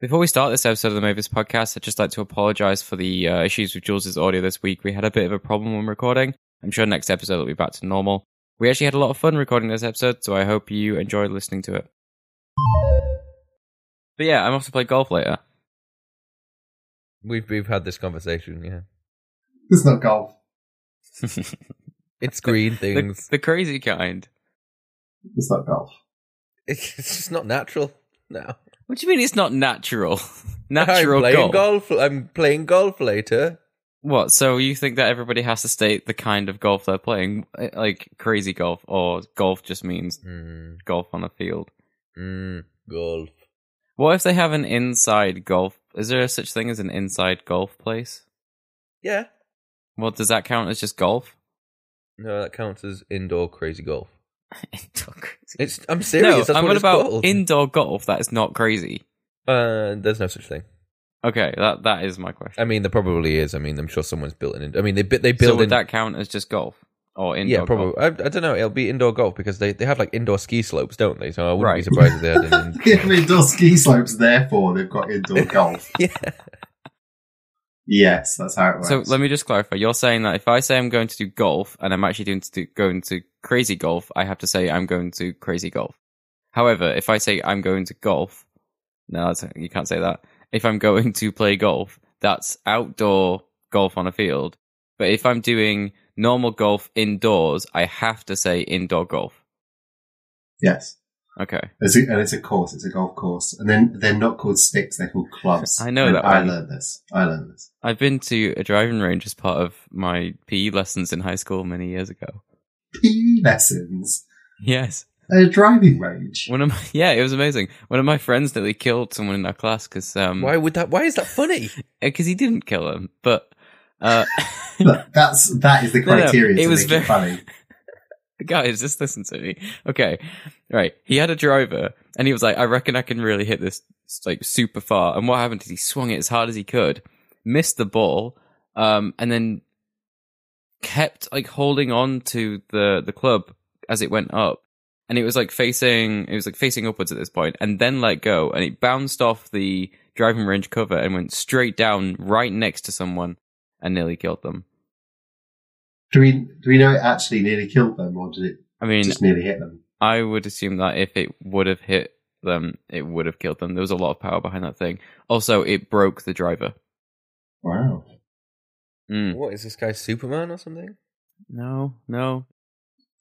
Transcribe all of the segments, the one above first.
Before we start this episode of the Mavis podcast, I'd just like to apologize for the uh, issues with Jules' audio this week. We had a bit of a problem when recording. I'm sure next episode will be back to normal. We actually had a lot of fun recording this episode, so I hope you enjoyed listening to it. But yeah, I'm off to play golf later. We've we've had this conversation, yeah. It's not golf. It's green the, things. the crazy kind. It's not golf. It's just not natural now. What do you mean it's not natural? natural I'm playing golf. golf. I'm playing golf later. What? So you think that everybody has to state the kind of golf they're playing, Eh, like crazy golf, or golf just means Mm, golf on a field? mm, golf. What if they have an inside golf? Is there such thing as an inside golf place? Yeah. Well, does that count as just golf? No, that counts as indoor crazy golf. Indoor crazy. It's. I'm no, serious. that's I'm what what it's about called. indoor golf. That is not crazy. Uh, there's no such thing. Okay, that that is my question. I mean, there probably is. I mean, I'm sure someone's built an. I mean, they bi- they so build would in. that count as just golf or indoor? yeah, probably. Golf? I, I don't know. It'll be indoor golf because they, they have like indoor ski slopes, don't they? So I wouldn't Right. be surprised if they had an. Give me indoor ski slopes, therefore they've got indoor golf. yeah. Yes, that's how it works. So let me just clarify. You're saying that if I say I'm going to do golf and I'm actually doing to do, going to crazy golf, I have to say I'm going to crazy golf. However, if I say I'm going to golf, no, that's, you can't say that. If I'm going to play golf, that's outdoor golf on a field. But if I'm doing normal golf indoors, I have to say indoor golf. Yes. Okay. It's a, and it's a course, it's a golf course. And then they're not called sticks, they're called clubs. I know And that I one. learned this. I learned this. I've been to a driving range as part of my PE lessons in high school many years ago. PE lessons. Yes. At a driving range. One of my, yeah, it was amazing. One of my friends nearly killed someone in our class because um Why would that? Why is that funny? because he didn't kill him, but uh Look, that's that is the No, no, criteria it to was make very- it funny. guys, just listen to me. Okay, right. He had a driver, and he was like, "I reckon I can really hit this like super far." And what happened is he swung it as hard as he could, missed the ball, um, and then kept like holding on to the the club as it went up. And it was like facing, it was like facing upwards at this point, and then let go, and it bounced off the driving range cover and went straight down right next to someone, and nearly killed them. Do we do we know it actually nearly killed them or did it I mean, just nearly hit them? I would assume that if it would have hit them, it would have killed them. There was a lot of power behind that thing. Also, it broke the driver. Wow. Mm. What is this guy, Superman or something? No, no,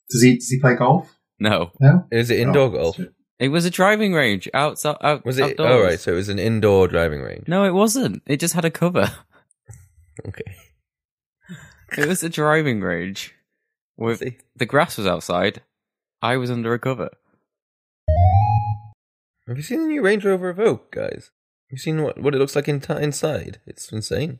Does he does he play golf? no. No? Is it indoor Oh, golf? It was a driving range outside. Out, Was it? Outdoors. Oh, right. So it was an indoor driving range. No, it wasn't. It just had a cover. Okay. It was a driving range. With See? the grass was outside. I was under a cover. Have you seen the new Range Rover Evoque, guys? Have you seen what, what it looks like in inside? It's insane.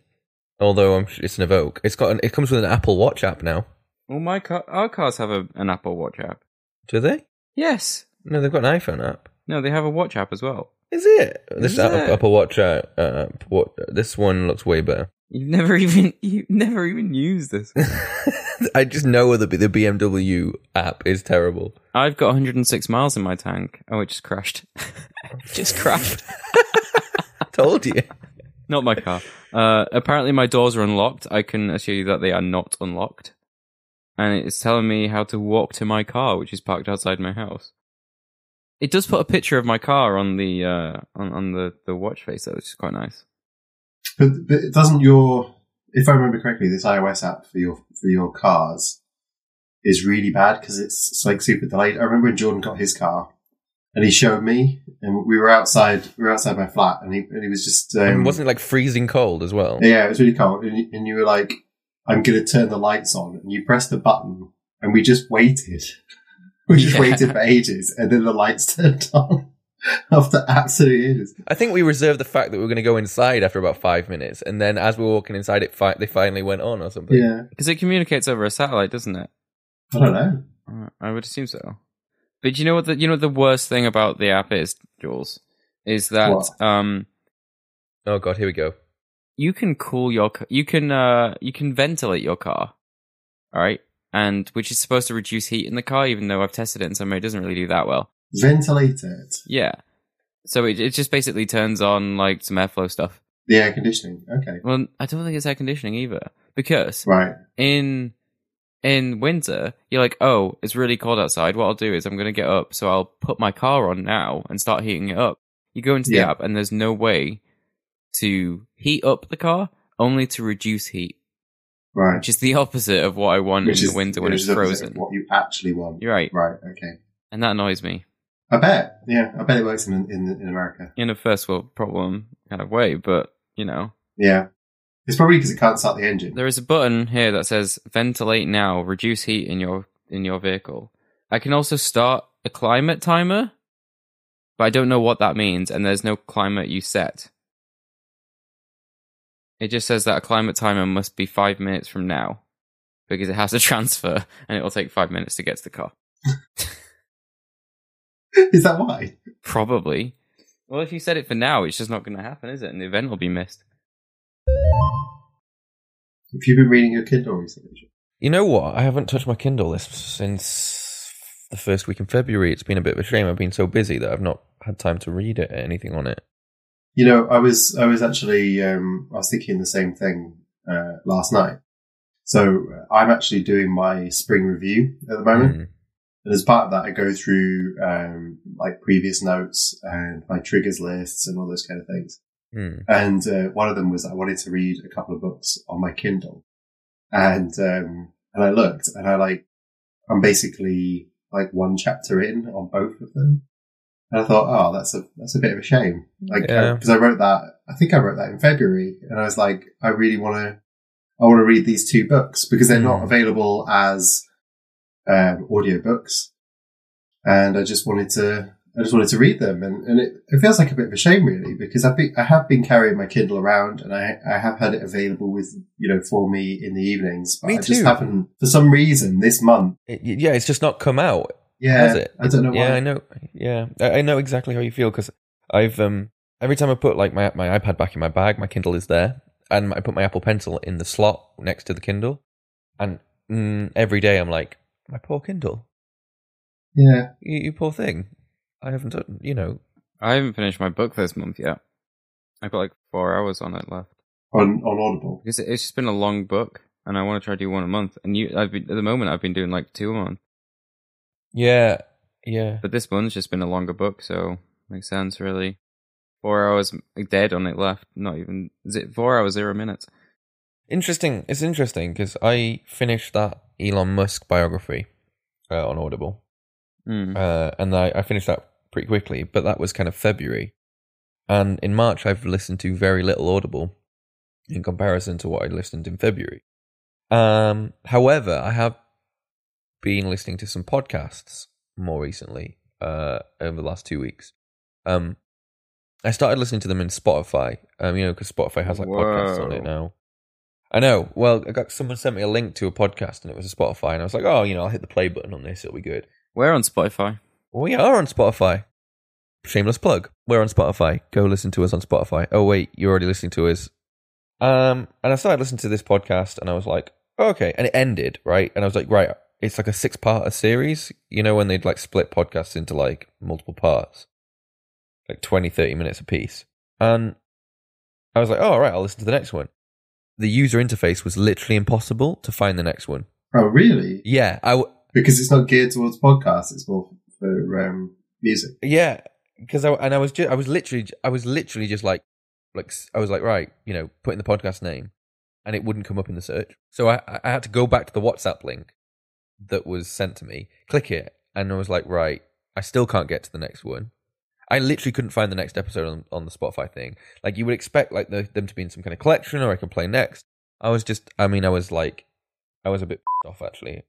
Although I'm it's an Evoque. It's got an, it comes with an Apple Watch app now. Well, my car, our cars have a, an Apple Watch app. Do they? Yes. No, they've got an iPhone app. No, they have a watch app as well. Is it? This Is Apple? Apple Watch uh, uh, what, this one looks way better. You've never even you've never even used this. I just know the the BMW app is terrible. I've got 106 miles in my tank. Oh, it just crashed. just crashed. Told you. Not my car. Uh, apparently, my doors are unlocked. I can assure you that they are not unlocked. And it's telling me how to walk to my car, which is parked outside my house. It does put a picture of my car on the uh, on, on the, the watch face, though, which is quite nice. But, but doesn't your, if I remember correctly, this iOS app for your for your cars is really bad because it's, it's like super delayed. I remember when Jordan got his car and he showed me, and we were outside, we were outside my flat, and he and he was just, um, and wasn't it like freezing cold as well? yeah, it was really cold, and you, and you were like, "I'm going to turn the lights on," and you pressed the button, and we just waited. We just Yeah. waited for ages, and then the lights turned on after absolute ages. I think we reserved the fact that we were going to go inside after about five minutes, and then as we were walking inside, it fi- they finally went on or something. Yeah, Because it communicates over a satellite, doesn't it? I don't know. Uh, I would assume so. But you know what? The, you know what the worst thing about the app is, Jules, is that What? um Oh god, here we go. you can cool your ca- you can uh you can ventilate your car, all right, and which is supposed to reduce heat in the car. Even though I've tested it in some way, it doesn't really do that well. Ventilate it. Yeah. So it, it just basically turns on like some airflow stuff. The air conditioning. Okay. Well, I don't think it's air conditioning either because Right. in in winter you're like, oh, it's really cold outside. What I'll do is I'm gonna get up, so I'll put my car on now and start heating it up. You go into the Yeah. app and there's no way to heat up the car, only to reduce heat, Right. which is the opposite of what I want Which in is the winter when it's is opposite of frozen. What you actually want. You're right, Right. Okay. and that annoys me I bet. Yeah. I bet it works in in in America. in a first world problem kind of way, but you know. Yeah. It's probably because it can't start the engine. There is a button here that says ventilate now, reduce heat in your in your vehicle. I can also start a climate timer, but I don't know what that means and there's no climate you set. It just says that a climate timer must be 5 minutes from now because it has to transfer and it will take 5 minutes to get to the car. is that why? Probably. Well, if you set it for now, it's just not going to happen, is it? And the event will be missed. Have you been reading your Kindle recently? You know what? I haven't touched my Kindle this since the first week in February. It's been a bit of a shame. I've been so busy that I've not had time to read it, or anything on it. You know, I was I was actually um, I was thinking the same thing uh, last night. So uh, I'm actually doing my spring review at the moment, Mm. And as part of that, I go through um, like previous notes and my triggers lists and all those kind of things. Mm. And uh, one of them was I wanted to read a couple of books on my Kindle, and um, and I looked and I like I'm basically like one chapter in on both of them, and I thought, oh, that's a that's a bit of a shame, like Yeah. because I wrote that I think I wrote that in February, and I was like, I really want to I want to read these two books because they're not Mm. available as um, audiobooks, and I just wanted to. I just wanted to read them, and, and it, it feels like a bit of a shame, really, because I've been, I have been carrying my Kindle around, and I I have had it available with you know for me in the evenings, but Me I just too. haven't for some reason this month. It, yeah, it's just not come out, Yeah, has it? I don't know Why. Yeah. I know. Yeah, I, I know exactly how you feel because I've um every time I put like my my iPad back in my bag, my Kindle is there, and I put my Apple Pencil in the slot next to the Kindle, and mm, every day I'm like, my poor Kindle, Yeah, you, you poor thing. I haven't, done- you know, I haven't finished my book this month yet. I've got like 4 hours on it left. on on Audible. because it- it's just been a long book, and I want to try to do one a month. And you, I've been, at the moment, I've been doing like two a month, yeah, yeah. but this one's just been a longer book, so makes sense really. Four hours dead on it left. Not even is it four hours zero minutes? Interesting. It's interesting because I finished that Elon Musk biography uh, on Audible. Mm. uh, and I, I finished that pretty quickly. But that was kind of February, and in March I've listened to very little Audible in comparison to what I listened in February. Um, however, I have been listening to some podcasts more recently uh, over the last two weeks. Um, I started listening to them in Spotify, um, you know, because Spotify has like podcasts on it now. I know. Well, I got someone sent me a link to a podcast, and it was a Spotify, and I was like, oh, you know, I'll hit the play button on this; it'll be good. We're on Spotify. We are on Spotify. Shameless plug. We're on Spotify. Go listen to us on Spotify. Oh wait, you're already listening to us. Um, and I started listening to this podcast, and I was like, okay. And it ended right, and I was like, right, it's like a six-part a series. You know when they'd like split podcasts into like multiple parts, like 20, 30 minutes a piece. And I was like, oh, all right, I'll listen to the next one. The user interface was literally impossible to find the next one. Oh, really? Yeah, I, w- Because it's not geared towards podcasts; it's more for um, music. Yeah, because I and I was just I was literally I was literally just like like I was like right you know put in the podcast name and it wouldn't come up in the search so I I had to go back to the WhatsApp link that was sent to me click it and I was like right I still can't get to the next one I literally couldn't find the next episode on, on the Spotify thing like you would expect like the, them to be in some kind of collection or I can play next I was just I mean I was like I was a bit off actually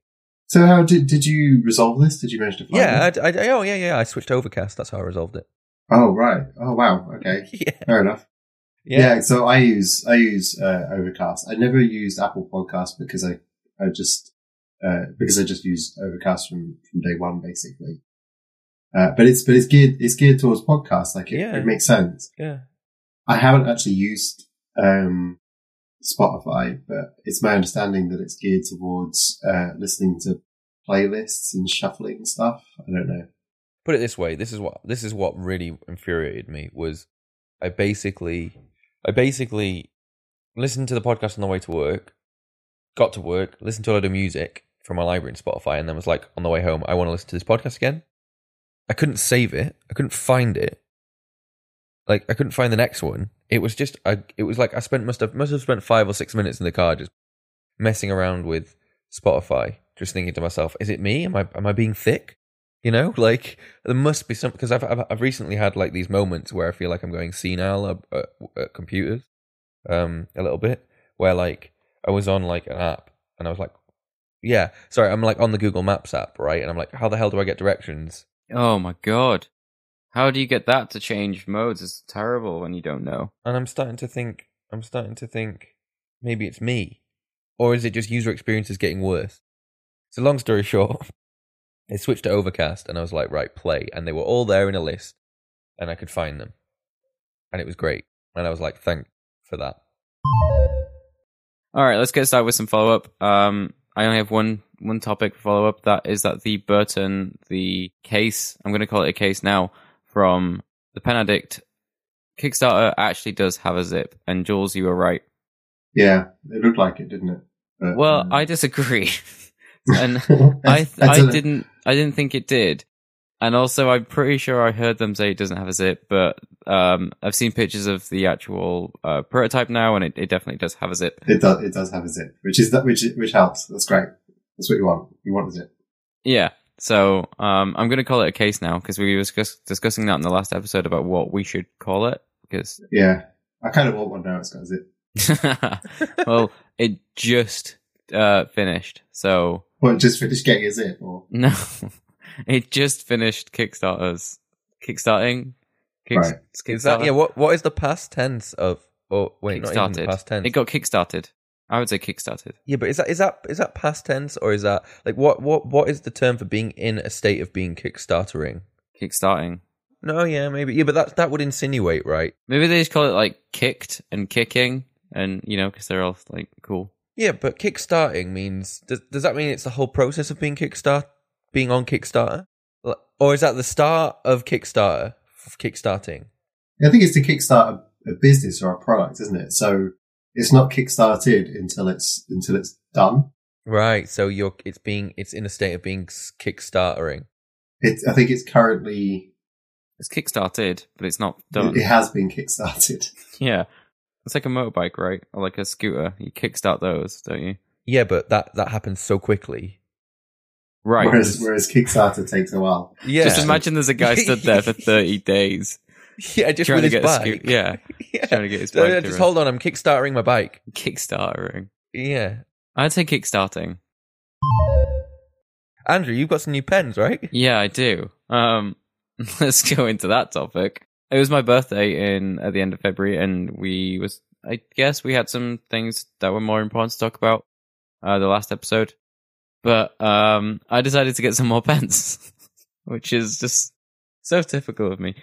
So, how did did you resolve this? Did you manage to find yeah it? I, I, oh yeah yeah I switched to Overcast that's how I resolved it Oh, right. Oh, wow. Okay, yeah fair enough. Yeah. so I use I use uh, Overcast. I never used Apple Podcast because I I just uh, because I just use Overcast from from day one basically. Uh, but it's but it's geared it's geared towards podcasts. Like it, Yeah. it makes sense. yeah I haven't actually used um, Spotify, but it's my understanding that it's geared towards uh, listening to playlists and shuffling stuff. I don't know. put it this way. This is what this is what really infuriated me was I basically I basically listened to the podcast on the way to work, got to work, listened to a lot of music from my library in Spotify, and then was like on the way home, I want to listen to this podcast again. I couldn't save it. I couldn't find it. Like I couldn't find the next one. It was just I it was like I spent must have must have spent five or six minutes in the car just messing around with Spotify, just thinking to myself, is it me? Am I am I being thick? You know, like there must be some because I've, I've I've recently had like these moments where I feel like I'm going senile at, at, at computers, um, a little bit where like I was on like an app and I was like, yeah, sorry, I'm like on the Google Maps app, right? And I'm like, how the hell do I get directions? Oh my god. How do you get that to change modes? It's terrible when you don't know. And I'm starting to think, I'm starting to think maybe it's me, or is it just user experience is getting worse? So long story short, they switched to Overcast and I was like, right, play, and they were all there in a list, and I could find them, and it was great, and I was like, thank for that. All right, let's get started with some follow up. Um, I only have one one topic follow up. That is that the Burton, the case. I'm going to call it a case now from the Pen Addict Kickstarter actually does have a zip. And Jules, you were right. Yeah, it looked like it, didn't it? But, Well, um, I disagree, and I I I didn't I didn't think it did. And also, I'm pretty sure I heard them say it doesn't have a zip, but um, I've seen pictures of the actual uh, prototype now, and it, it definitely does have a zip. It does. It does have a zip, which is that which which helps. That's great. That's what you want. You want a zip. Yeah. So um, I'm going to call it a case now because we were discuss- discussing that in the last episode about what we should call it. Because Yeah, I kind of want one now. It's got a zip. well, it just uh, finished. So Well, just finished getting a zip, or no, it just finished Kickstarter's kickstarting. Kicks- Right. Is that yeah? What what is the past tense of? Oh wait, not even the past tense. It got kickstarted. I would say kickstarted. yeah, but is that is that is that past tense or is that like what what what is the term for being in a state of being kickstartering? Kickstarting. No, yeah, maybe yeah, but that that would insinuate, right? Maybe they just call it like kicked and kicking, and you know, because they're all like cool. Yeah, but kickstarting means does does that mean it's the whole process of being kickstart being on Kickstarter, or is that the start of Kickstarter f- kickstarting? I think it's to kickstart a, a business or a product, isn't it? So it's not kickstarted until it's until it's done. Right. So you're it's being it's in a state of being s- kickstartering. It, I think it's currently It's kickstarted, but it's not done. it has been kickstarted. Yeah. It's like a motorbike, right? Or like a scooter. You kickstart those, don't you? Yeah, but that that happens so quickly. Right. Whereas just, whereas Kickstarter takes a while. Yeah. just imagine there's a guy stood there for 30 days yeah, just trying with to his get bike. Yeah. yeah. Trying to get his bike to just run. hold on, I'm kickstarting my bike. Kickstartering. Yeah. I'd say kickstarting. Andrew, you've got some new pens, right? Yeah, I do. Um, let's go into that topic. It was my birthday in at the end of February, and we was I guess we had some things that were more important to talk about. Uh, the last episode, but um, I decided to get some more pens, which is just so typical of me.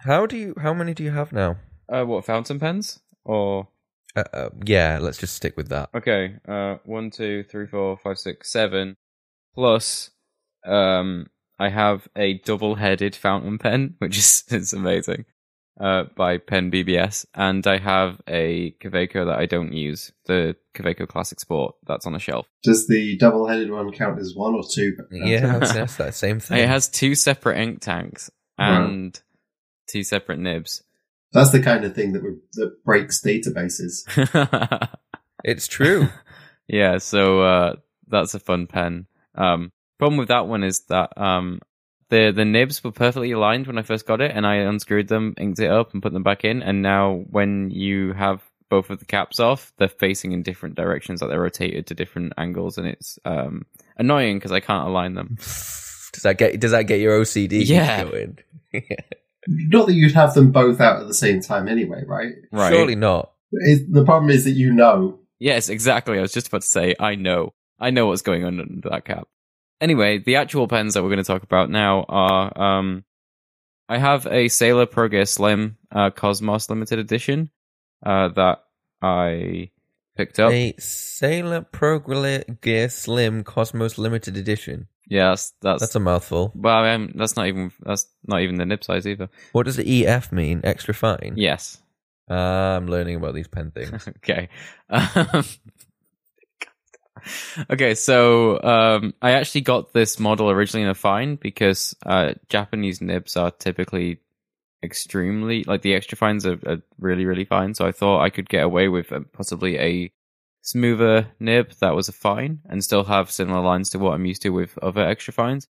How do you how many do you have now? Uh, what fountain pens or Uh, uh, yeah, let's just stick with that. okay? Uh, one, two, three, four, five, six, seven. Plus, um, I have a double-headed fountain pen, which is it's amazing. Uh, by Pen BBS, and I have a Kaweco that I don't use, the Kaweco Classic Sport that's on a shelf. Does the double headed one count as one or two? Yeah, that's, that's that same thing. It has two separate ink tanks and two separate nibs. That's the kind of thing that would, that breaks databases. It's true. yeah, so uh, that's a fun pen. Um, problem with that one is that um, the the nibs were perfectly aligned when I first got it, and I unscrewed them, inked it up, and put them back in. And now when you have both of the caps off, they're facing in different directions, like they're rotated to different angles, and it's um, annoying because I can't align them. Does that get does that get your OCD Yeah. going? Not that you'd have them both out at the same time anyway, right? Right? Surely not. It, the problem is that you know. Yes, exactly. I was just about to say, I know. I know what's going on under that cap. Anyway, the actual pens that we're going to talk about now are, um, I have a Sailor Pro Gear Slim, uh, Cosmos limited edition, uh, that I picked up. A Sailor Pro Gear Slim Cosmos Limited Edition. Yeah, that's that's, That's a mouthful. well, um, that's not even that's not even the nib size either. What does the EF mean? Extra fine? Yes. Ah, I'm learning about these pen things. okay. Um, okay, so um, I actually got this model originally in a fine because uh, Japanese nibs are typically extremely like the extra fines are, are really really fine. So I thought I could get away with uh, possibly a smoother nib that was a fine and still have similar lines to what I'm used to with other extra fines.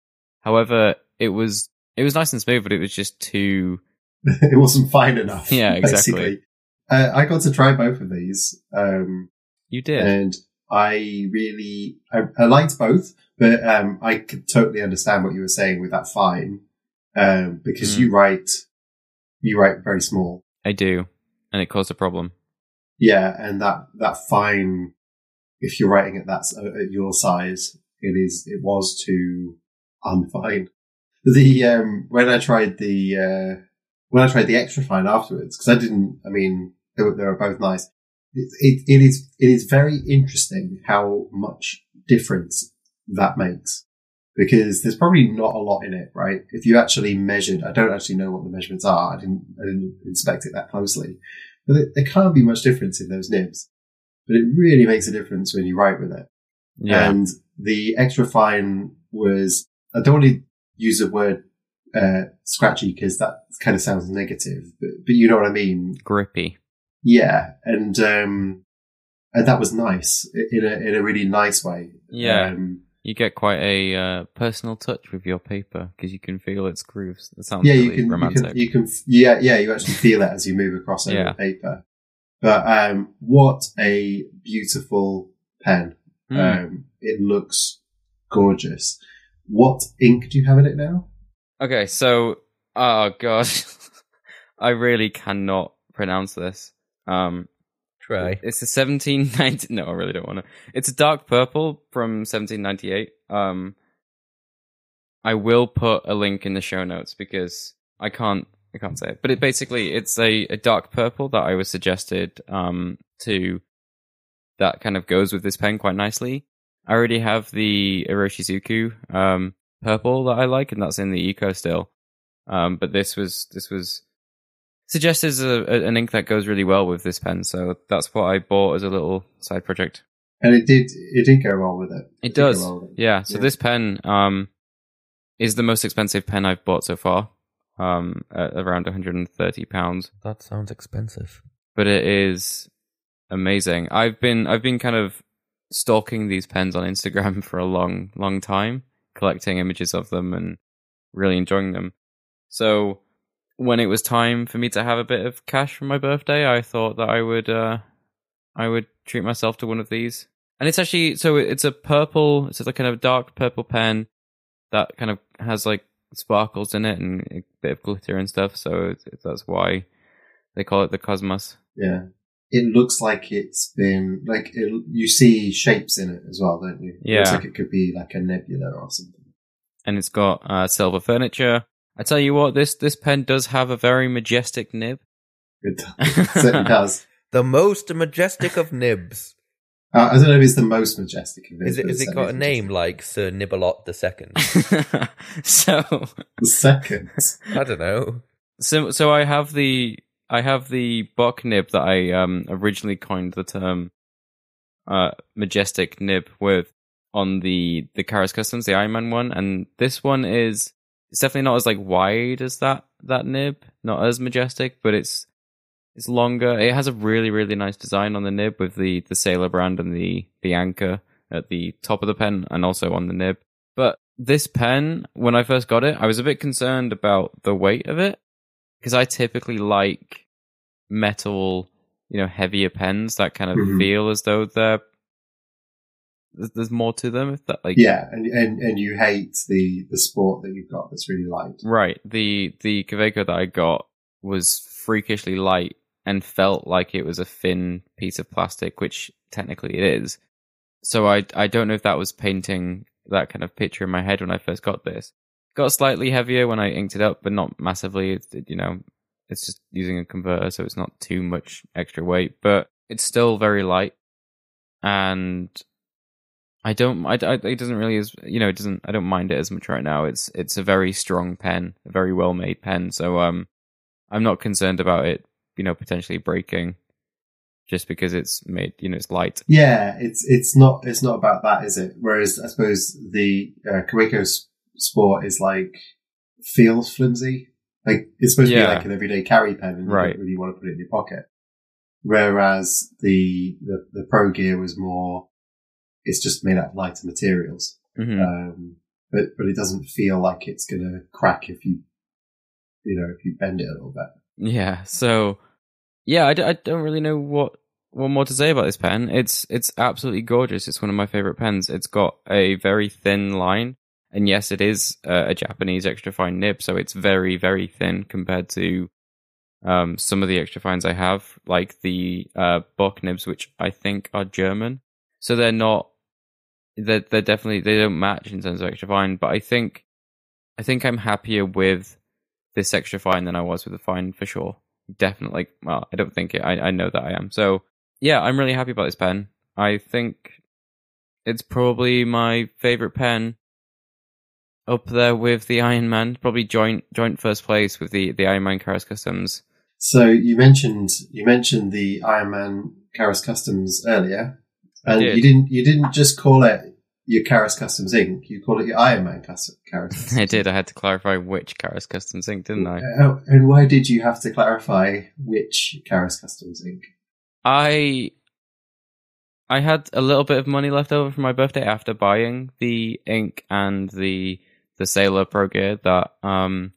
However, it was it was nice and smooth, but it was just too it wasn't fine enough. Yeah, exactly. Uh, I got to try both of these, um, you did. and I really I, I liked both, but um, I could totally understand what you were saying with that fine, um, because Mm. you write you write very small, I do, and it caused a problem. yeah, and that that fine, if you're writing at that s- at your size, it is it was too unfine. The um, when I tried the uh, when I tried the extra fine afterwards, because I didn't, I mean, they were, they were both nice. It, it, it is it is very interesting how much difference that makes because there's probably not a lot in it, right? If you actually measured, I don't actually know what the measurements are. I didn't I didn't inspect it that closely, but there, there can't be much difference in those nibs. But it really makes a difference when you write with it. Yeah, And the extra fine was, I don't want to use the word, uh, scratchy because that kind of sounds negative, but, but you know what I mean? grippy. Yeah. And, um, and that was nice in a, in a really nice way. Yeah. Um, You get quite a uh, personal touch with your paper because you can feel its grooves. That sounds yeah, really you can, you can, you can, yeah, yeah, you actually feel it as you move across over Yeah. paper. But, um, what a beautiful pen. Hmm. Um, it looks gorgeous. What ink do you have in it now? okay, so oh god, I really cannot pronounce this. Um, Try. it's a seventeen ninety. No, I really don't want to. It's a dark purple from seventeen ninety eight. Um, I will put a link in the show notes because I can't. I can't say it, but it basically it's a, a dark purple that I was suggested um to that kind of goes with this pen quite nicely. I already have the Iroshizuku um purple that I like, and that's in the eco still. Um, but this was this was suggested as a, a- an ink that goes really well with this pen, so that's what I bought as a little side project. And it did, it did go well with it. It did go does, well it. yeah. So Yeah. this pen um is the most expensive pen I've bought so far, um, at around 130 pounds. That sounds expensive. but it is amazing. I've been I've been kind of stalking these pens on Instagram for a long long time, collecting images of them and really enjoying them. So when it was time for me to have a bit of cash for my birthday, I thought that I would uh I would treat myself to one of these. And it's actually so it's a purple, it's a kind of dark purple pen that kind of has like sparkles in it and a bit of glitter and stuff. So that's why they call it the Cosmos. Yeah. It looks like it's been, like, it, you see shapes in it as well, don't you? It looks Yeah. like it could be like a nebula or something. and it's got uh, silver furniture. I tell you what, this this pen does have a very majestic nib. It certainly does. The most majestic of nibs. Uh, I don't know if it's the most majestic of it. Is it? but Has it's it got a name like Sir Nibelot the Second? so The second. I don't know. so so I have the I have the Bock nib that I um originally coined the term uh majestic nib with on the the Karas Kustoms, the Iron Man one, and this one is it's definitely not as like wide as that that nib, not as majestic, but it's it's longer. It has a really really nice design on the nib with the the Sailor brand and the the anchor at the top of the pen and also on the nib. But this pen, when I first got it, I was a bit concerned about the weight of it because I typically like metal, you know, heavier pens that kind of Mhm. feel as though they're there's- there's more to them. If that like Yeah, and, and, and you hate the, the sport that you've got that's really light. right, the the Kaweco that I got was freakishly light and felt like it was a thin piece of plastic, which technically it is. So I I don't know if that was painting that kind of picture in my head when I first got this. Got slightly heavier when I inked it up, but not massively. It's, it, you know, it's just using a converter, so it's not too much extra weight, but it's still very light. and I don't. I, I, it doesn't really as you know. It doesn't. I don't mind it as much right now. It's it's a very strong pen, a very well made pen. So um, I'm not concerned about it. You know, potentially breaking, just because it's made. You know, it's light. Yeah, it's it's not it's not about that, is it? Whereas I suppose the uh, Kaweco Sport is like feels flimsy. Like it's supposed to be like an everyday carry pen, and you Right. don't really want to put it in your pocket. Whereas the the, the Pro Gear was more, it's just made out of lighter materials. hmm um, but but it doesn't feel like it's gonna crack if you you know if you bend it a little bit. Yeah. So, yeah, I, d- I don't really know what what more to say about this pen. It's it's absolutely gorgeous. It's one of my favorite pens. It's got a very thin line, and yes, it is uh, a Japanese extra fine nib, so it's very very thin compared to um, some of the extra fines I have, like the uh, Bock nibs, which I think are German. So they're not. They're, they're definitely they don't match in terms of extra fine, but I think I think I'm happier with this extra fine than I was with the fine for sure. Definitely. Well, I don't think it. I, I know that I am. So yeah, I'm really happy about this pen. I think it's probably my favorite pen. Up there with the Iron Man, probably joint joint first place with the the Iron Man Karas Kustoms. So you mentioned you mentioned the Iron Man Karas Kustoms earlier, and did. you didn't you didn't just call it your Karas Kustoms Ink. You called it your Iron Man Cus- Karas. I did. I had to clarify which Karas Kustoms Ink. didn't I? Uh, and why did you have to clarify which Karas Kustoms Ink.? I I had a little bit of money left over for my birthday after buying the ink and the the Sailor Pro Gear that um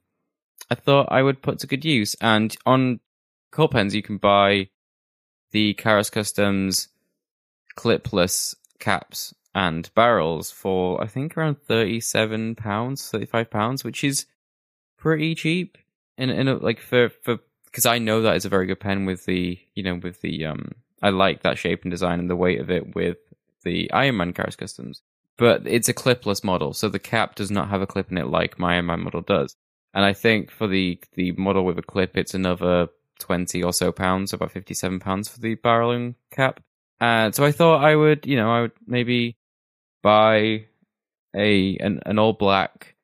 I thought I would put to good use. And on Colt Pens you can buy the Karas Kustoms clipless caps and barrels for I think around thirty seven pounds, thirty five pounds, which is pretty cheap. In in a, like for for because I know that is a very good pen with the you know with the um I like that shape and design and the weight of it with the Iron Man Karas Kustoms. But it's a clipless model, so the cap does not have a clip in it like my Iron Man model does. And I think for the the model with a clip, it's another twenty or so pounds, about fifty seven pounds for the barreling cap. And so I thought I would, you know, I would maybe buy a an, an all black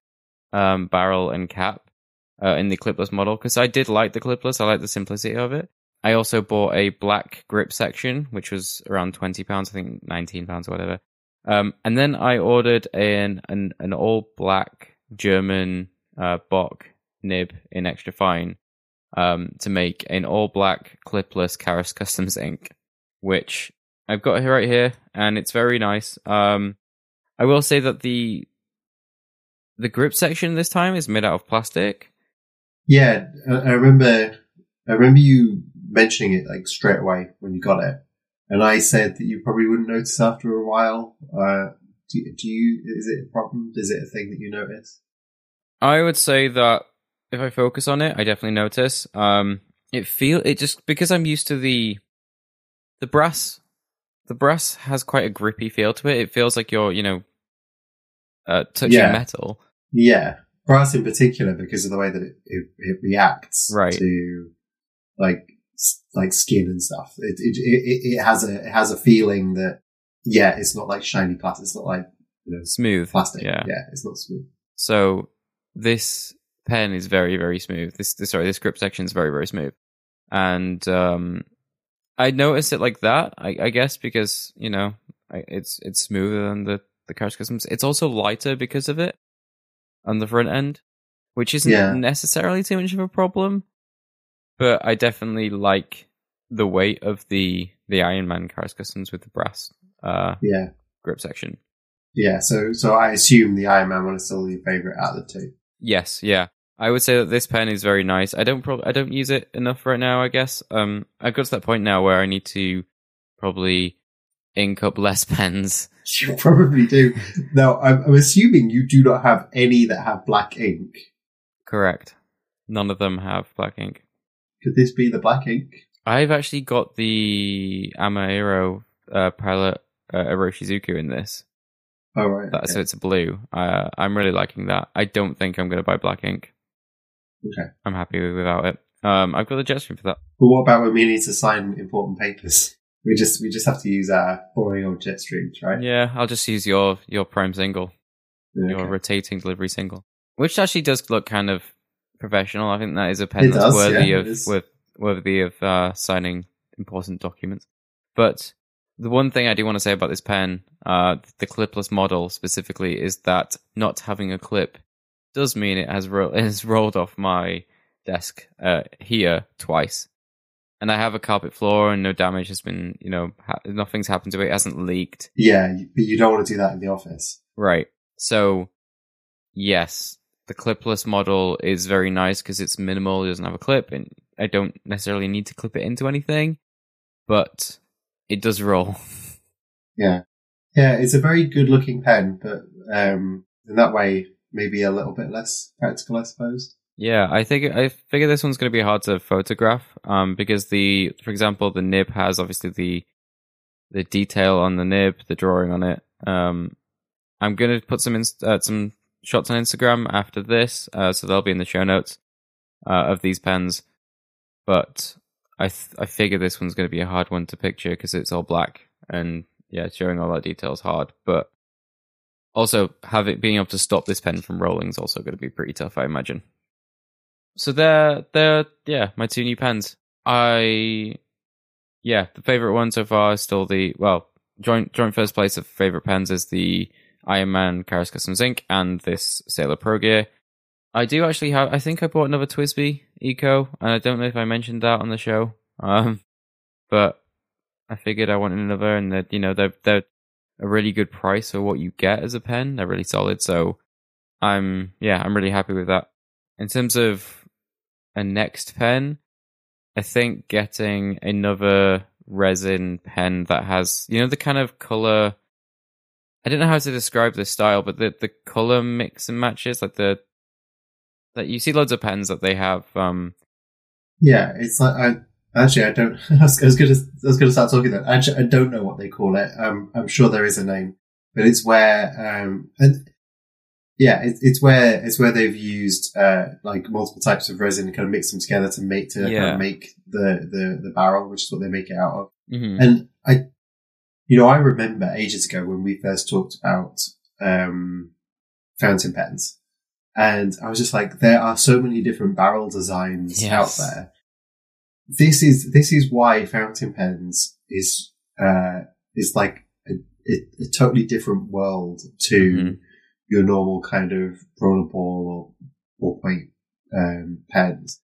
um, barrel and cap uh, in the clipless model because I did like the clipless. I like the simplicity of it. I also bought a black grip section, which was around twenty pounds, I think nineteen pounds or whatever. Um, and then I ordered an an, an all black German uh, Bock nib in extra fine um, to make an all black clipless Karas Kustoms ink, which I've got it right here, and it's very nice. Um, I will say that the the grip section this time is made out of plastic. Yeah, I, I remember. I remember you mentioning it like straight away when you got it, and I said that you probably wouldn't notice after a while. Uh, do, do you? Is it a problem? Is it a thing that you notice? I would say that if I focus on it, I definitely notice. Um, it feel it just because I'm used to the the brass. The brass has quite a grippy feel to it. It feels like you're, you know, uh, touching Yeah. metal. Yeah, brass in particular because of the way that it, it, it reacts Right. to like like skin and stuff. It it, it it has a it has a feeling that yeah, it's not like shiny plastic. It's not like you know Smooth. plastic. Yeah. yeah, it's not smooth. So this pen is very, very smooth. This, this sorry, this grip section is very, very smooth, and um, I notice it like that. I, I guess because you know I, it's it's smoother than the the Karas Kustoms. It's also lighter because of it on the front end, which isn't Yeah. necessarily too much of a problem. But I definitely like the weight of the the Iron Man Karas Kustoms with the brass uh, Yeah, grip section. yeah. So so I assume the Iron Man one is still your favorite out of the two. Yes, yeah. I would say that this pen is very nice. I don't prob- I don't use it enough right now, I guess. Um I've got to that point now where I need to probably ink up less pens. You probably do. Now I'm, I'm assuming you do not have any that have black ink. Correct. None of them have black ink. Could this be the black ink? I've actually got the Ama-iro uh, pilot uh, Iroshizuku in this. Oh right. That, okay. So it's a blue. Uh, I'm really liking that. I don't think I'm going to buy black ink. Okay. I'm happy without it. Um, I've got the Jetstream for that. But what about when we need to sign important papers? We just we just have to use our boring old Jetstreams, right? Yeah, I'll just use your your prime single, Yeah, your okay. rotating delivery single, which actually does look kind of professional. I think that is a pen It that's does, worthy yeah, of worth, worthy of uh, signing important documents. But the one thing I do want to say about this pen, uh, the clipless model specifically, is that not having a clip does mean it has ro- it has rolled off my desk uh, here twice. And I have a carpet floor, and no damage has been, you know, ha- nothing's happened to it. It hasn't leaked. Yeah, but you don't want to do that in the office. Right. So, yes, the clipless model is very nice because it's minimal. It doesn't have a clip, and I don't necessarily need to clip it into anything, but it does roll. Yeah, yeah, it's a very good looking pen, but um, in that way, maybe a little bit less practical, I suppose. Yeah, I think I figure this one's going to be hard to photograph, um, because the, for example, the nib has obviously the the detail on the nib, the drawing on it. Um, I'm going to put some uh, some shots on Instagram after this, uh, so they'll be in the show notes uh, of these pens. But I th- I figure this one's going to be a hard one to picture because it's all black and yeah, showing all that detail is hard. But also, having being able to stop this pen from rolling is also going to be pretty tough, I imagine. So they're they're yeah, my two new pens. I yeah, the favorite one so far is still the well, joint joint first place of favorite pens is the Iron Man Karas Kustoms Ink and this Sailor Pro Gear. I do actually have I think I bought another TWSBI Eco, and I don't know if I mentioned that on the show. Um but I figured I wanted another and that you know they're they're a really good price for what you get as a pen. They're really solid. So I'm yeah, I'm really happy with that. In terms of a next pen, I think getting another resin pen that has you know the kind of color I don't know how to describe the style, but the the color mix and matches, like the that you see loads of pens that they have um Yeah, it's like I actually I don't. I was, was gonna I was gonna start talking that. Actually, I don't know what they call it. Um, I'm sure there is a name, but it's where um and yeah, it, it's where it's where they've used uh like multiple types of resin and kind of mix them together to make to kind of make the the the barrel, which is what they make it out of. mhm. And I, you know, I remember ages ago when we first talked about um, fountain pens, and I was just like, there are so many different barrel designs Yes. out there. This is this is why fountain pens is uh, is like a, a, a totally different world to Mhm. your normal kind of rollerball or ballpoint um, pens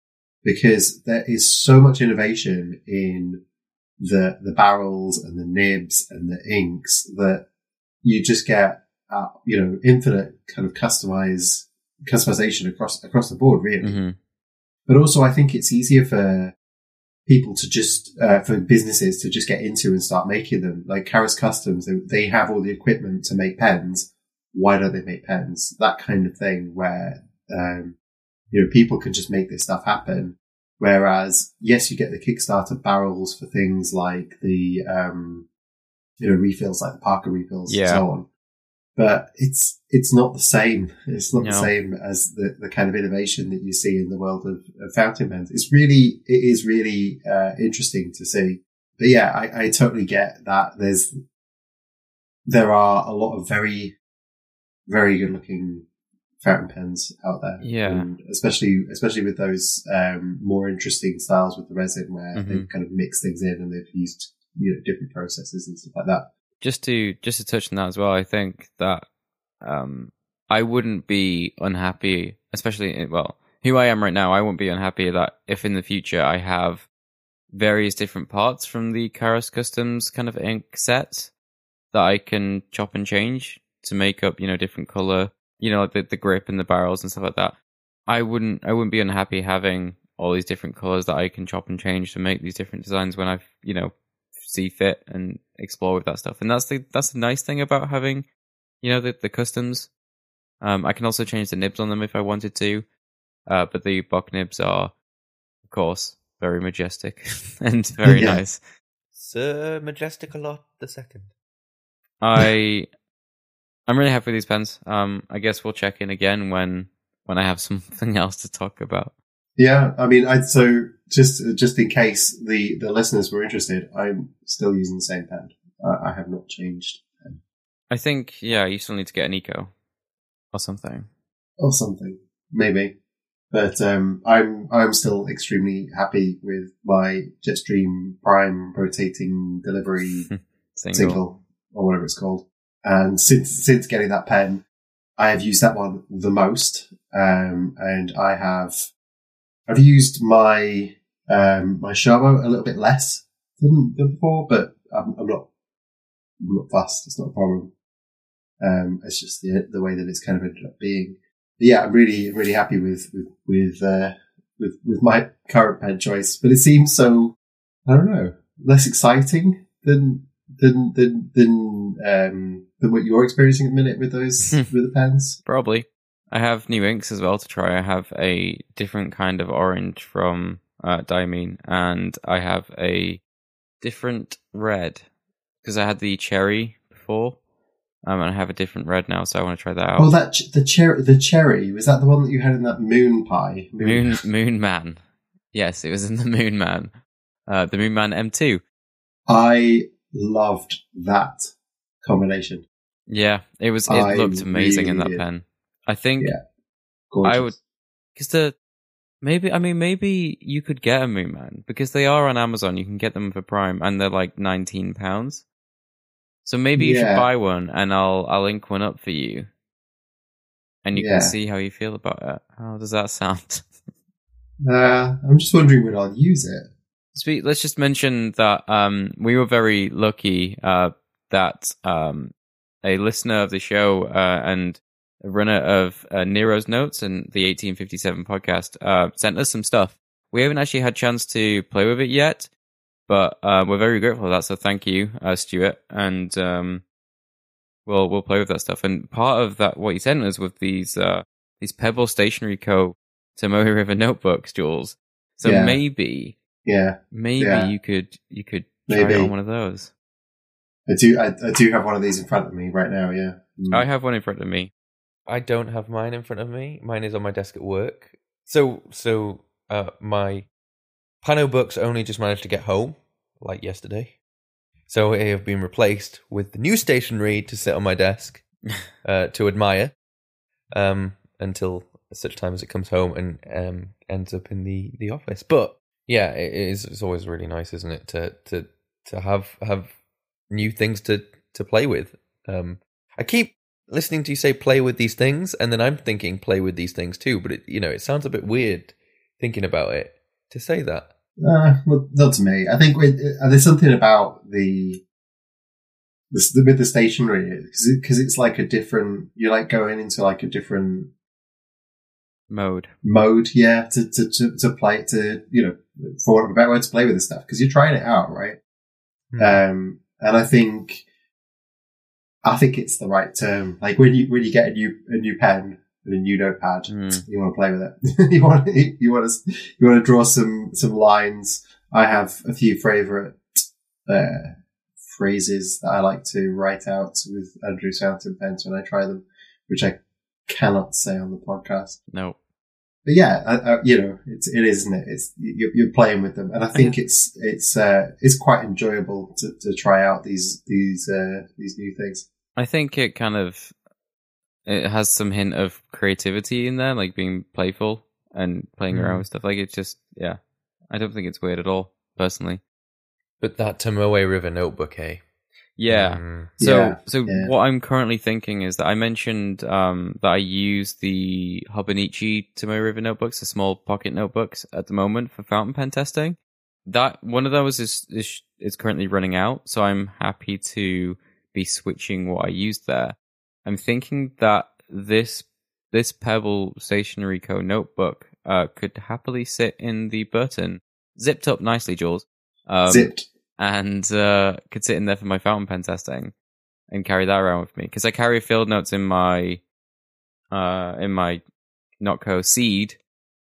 because there is so much innovation in the the barrels and the nibs and the inks that you just get uh, you know infinite kind of customize customization across across the board really Mhm. but also I think it's easier for people to just uh, for businesses to just get into and start making them. Like Karas Kustoms they, they have all the equipment to make pens. Why don't they make pens? That kind of thing where um, you know people can just make this stuff happen. Whereas yes you get the Kickstarter barrels for things like the um, you know refills like the Parker refills Yeah. and so on but it's it's not the same. It's not the same as the, the kind of innovation that you see in the world of, of fountain pens. It's really it is really uh, interesting to see. But yeah, I, I totally get that. There's there are a lot of very very good looking fountain pens out there. Yeah. and especially especially with those um, more interesting styles with the resin where Mhm. they've kind of mixed things in and they've used you know different processes and stuff like that. Just to just to touch on that as well, I think that um, I wouldn't be unhappy, especially well, who I am right now. I won't be unhappy that if in the future I have various different parts from the Karas Kustoms kind of ink set that I can chop and change to make up, you know, different color, you know, the the grip and the barrels and stuff like that. I wouldn't I wouldn't be unhappy having all these different colors that I can chop and change to make these different designs when I, you know, see fit and explore with that stuff. And that's the that's the nice thing about having, you know, the the customs. Um, I can also change the nibs on them if I wanted to, uh, but the Bock nibs are, of course, very majestic and very Yeah. nice. Sir Majestic a lot the second. I I'm really happy with these pens. Um, I guess we'll check in again when when I have something else to talk about. Yeah, I mean, I, so just just in case the the listeners were interested, I'm still using the same pen. I, I have not changed pen I think yeah, you still need to get an eco or something. or something, maybe. But um, I'm I'm still extremely happy with my Jetstream Prime rotating delivery Single. single or whatever it's called. And since since getting that pen, I have used that one the most. Um, and I have I've used my um, my Sharbo a little bit less than, than before, but I'm, I'm not I'm not fussed. It's not a problem. Um, it's just the the way that it's kind of ended up being. But yeah, I'm really really happy with with with uh, with with my current pen choice. But it seems so I don't know less exciting than than than than um than what you're experiencing at the minute with those with the pens. Probably. I have new inks as well to try. I have a different kind of orange from uh, Diamine, and I have a different red because I had the cherry before, um, and I have a different red now, so I want to try that out. Oh, that ch- the cherry the cherry was that the one that you had in that moon pie? Moon Moon Man. Yes, it was in the Moon Man. Uh, the Moon Man M2. I loved that combination. Yeah, it was. It I looked amazing in that really did. pen. I think Yeah. Gorgeous. I would because the maybe I mean maybe you could get a Moon Man because they are on Amazon. You can get them for Prime and they're like nineteen pounds. So maybe you should buy one and I'll I'll link one up for you, and you Yeah. can see how you feel about it. How does that sound? Uh, I'm just wondering when I'll use it. Speak, let's just mention that um, we were very lucky uh, that um, a listener of the show uh, and runner of uh, Nero's Notes and the 1857 podcast uh, sent us some stuff. We haven't actually had a chance to play with it yet, but uh, we're very grateful for that. So thank you, uh, Stuart, and um, we'll we'll play with that stuff. And part of that, what he sent us with these uh, these Pebble Stationery Co. Tomoe River notebooks, Jules. So Yeah. maybe Yeah, Maybe Yeah. you could you could try Maybe. on one of those. I do. I, I do have one of these in front of me right now. Yeah. Mm. I have one in front of me. I don't have mine in front of me. Mine is on my desk at work. So so uh my Pano books only just managed to get home like yesterday. So they have been replaced with the new stationery to sit on my desk uh to admire um until such time as it comes home and um ends up in the the office. But yeah, it is it's always really nice, isn't it, to to to have have new things to to play with. Um I keep listening to you say play with these things and then i'm thinking play with these things too but it you know it sounds a bit weird thinking about it to say that Uh, well, not to me. I think with, uh, there's something about the, the with the stationery because it's like a different. You're like going into like a different Mode. mode, yeah, to to to, to play to you know, for want of a better word, to play with this stuff because you're trying it out, right? Um, and I think, I think it's the right term. Like when you when you get a new a new pen and a new notepad, Mm. you want to play with it. you want you want to you want to draw some some lines. I have a few favorite uh, phrases that I like to write out with Andrew's fountain pens when I try them, which I cannot say on the podcast. No. But yeah, I, I, you know, it's it is, isn't it? It's you're, you're playing with them, and I think it's it's uh, it's quite enjoyable to, to try out these these uh, these new things. I think it kind of it has some hint of creativity in there, like being playful and playing around Mm. with stuff. Like it's just yeah. I don't think it's weird at all, personally. but that tomoe river notebook eh Yeah. Mm. So, Yeah, so yeah. what I'm currently thinking is that I mentioned um, that I use the Hobonichi Tomoe River notebooks, the small pocket notebooks, at the moment for fountain pen testing. That one of those is is is currently running out, so I'm happy to be switching what I used there. I'm thinking that this this Pebble Stationery Co notebook uh, could happily sit in the Burton, zipped up nicely, Jules. Um, Zipped. and uh, could sit in there for my fountain pen testing and carry that around with me because I carry field notes in my uh, in my Nock Co seed,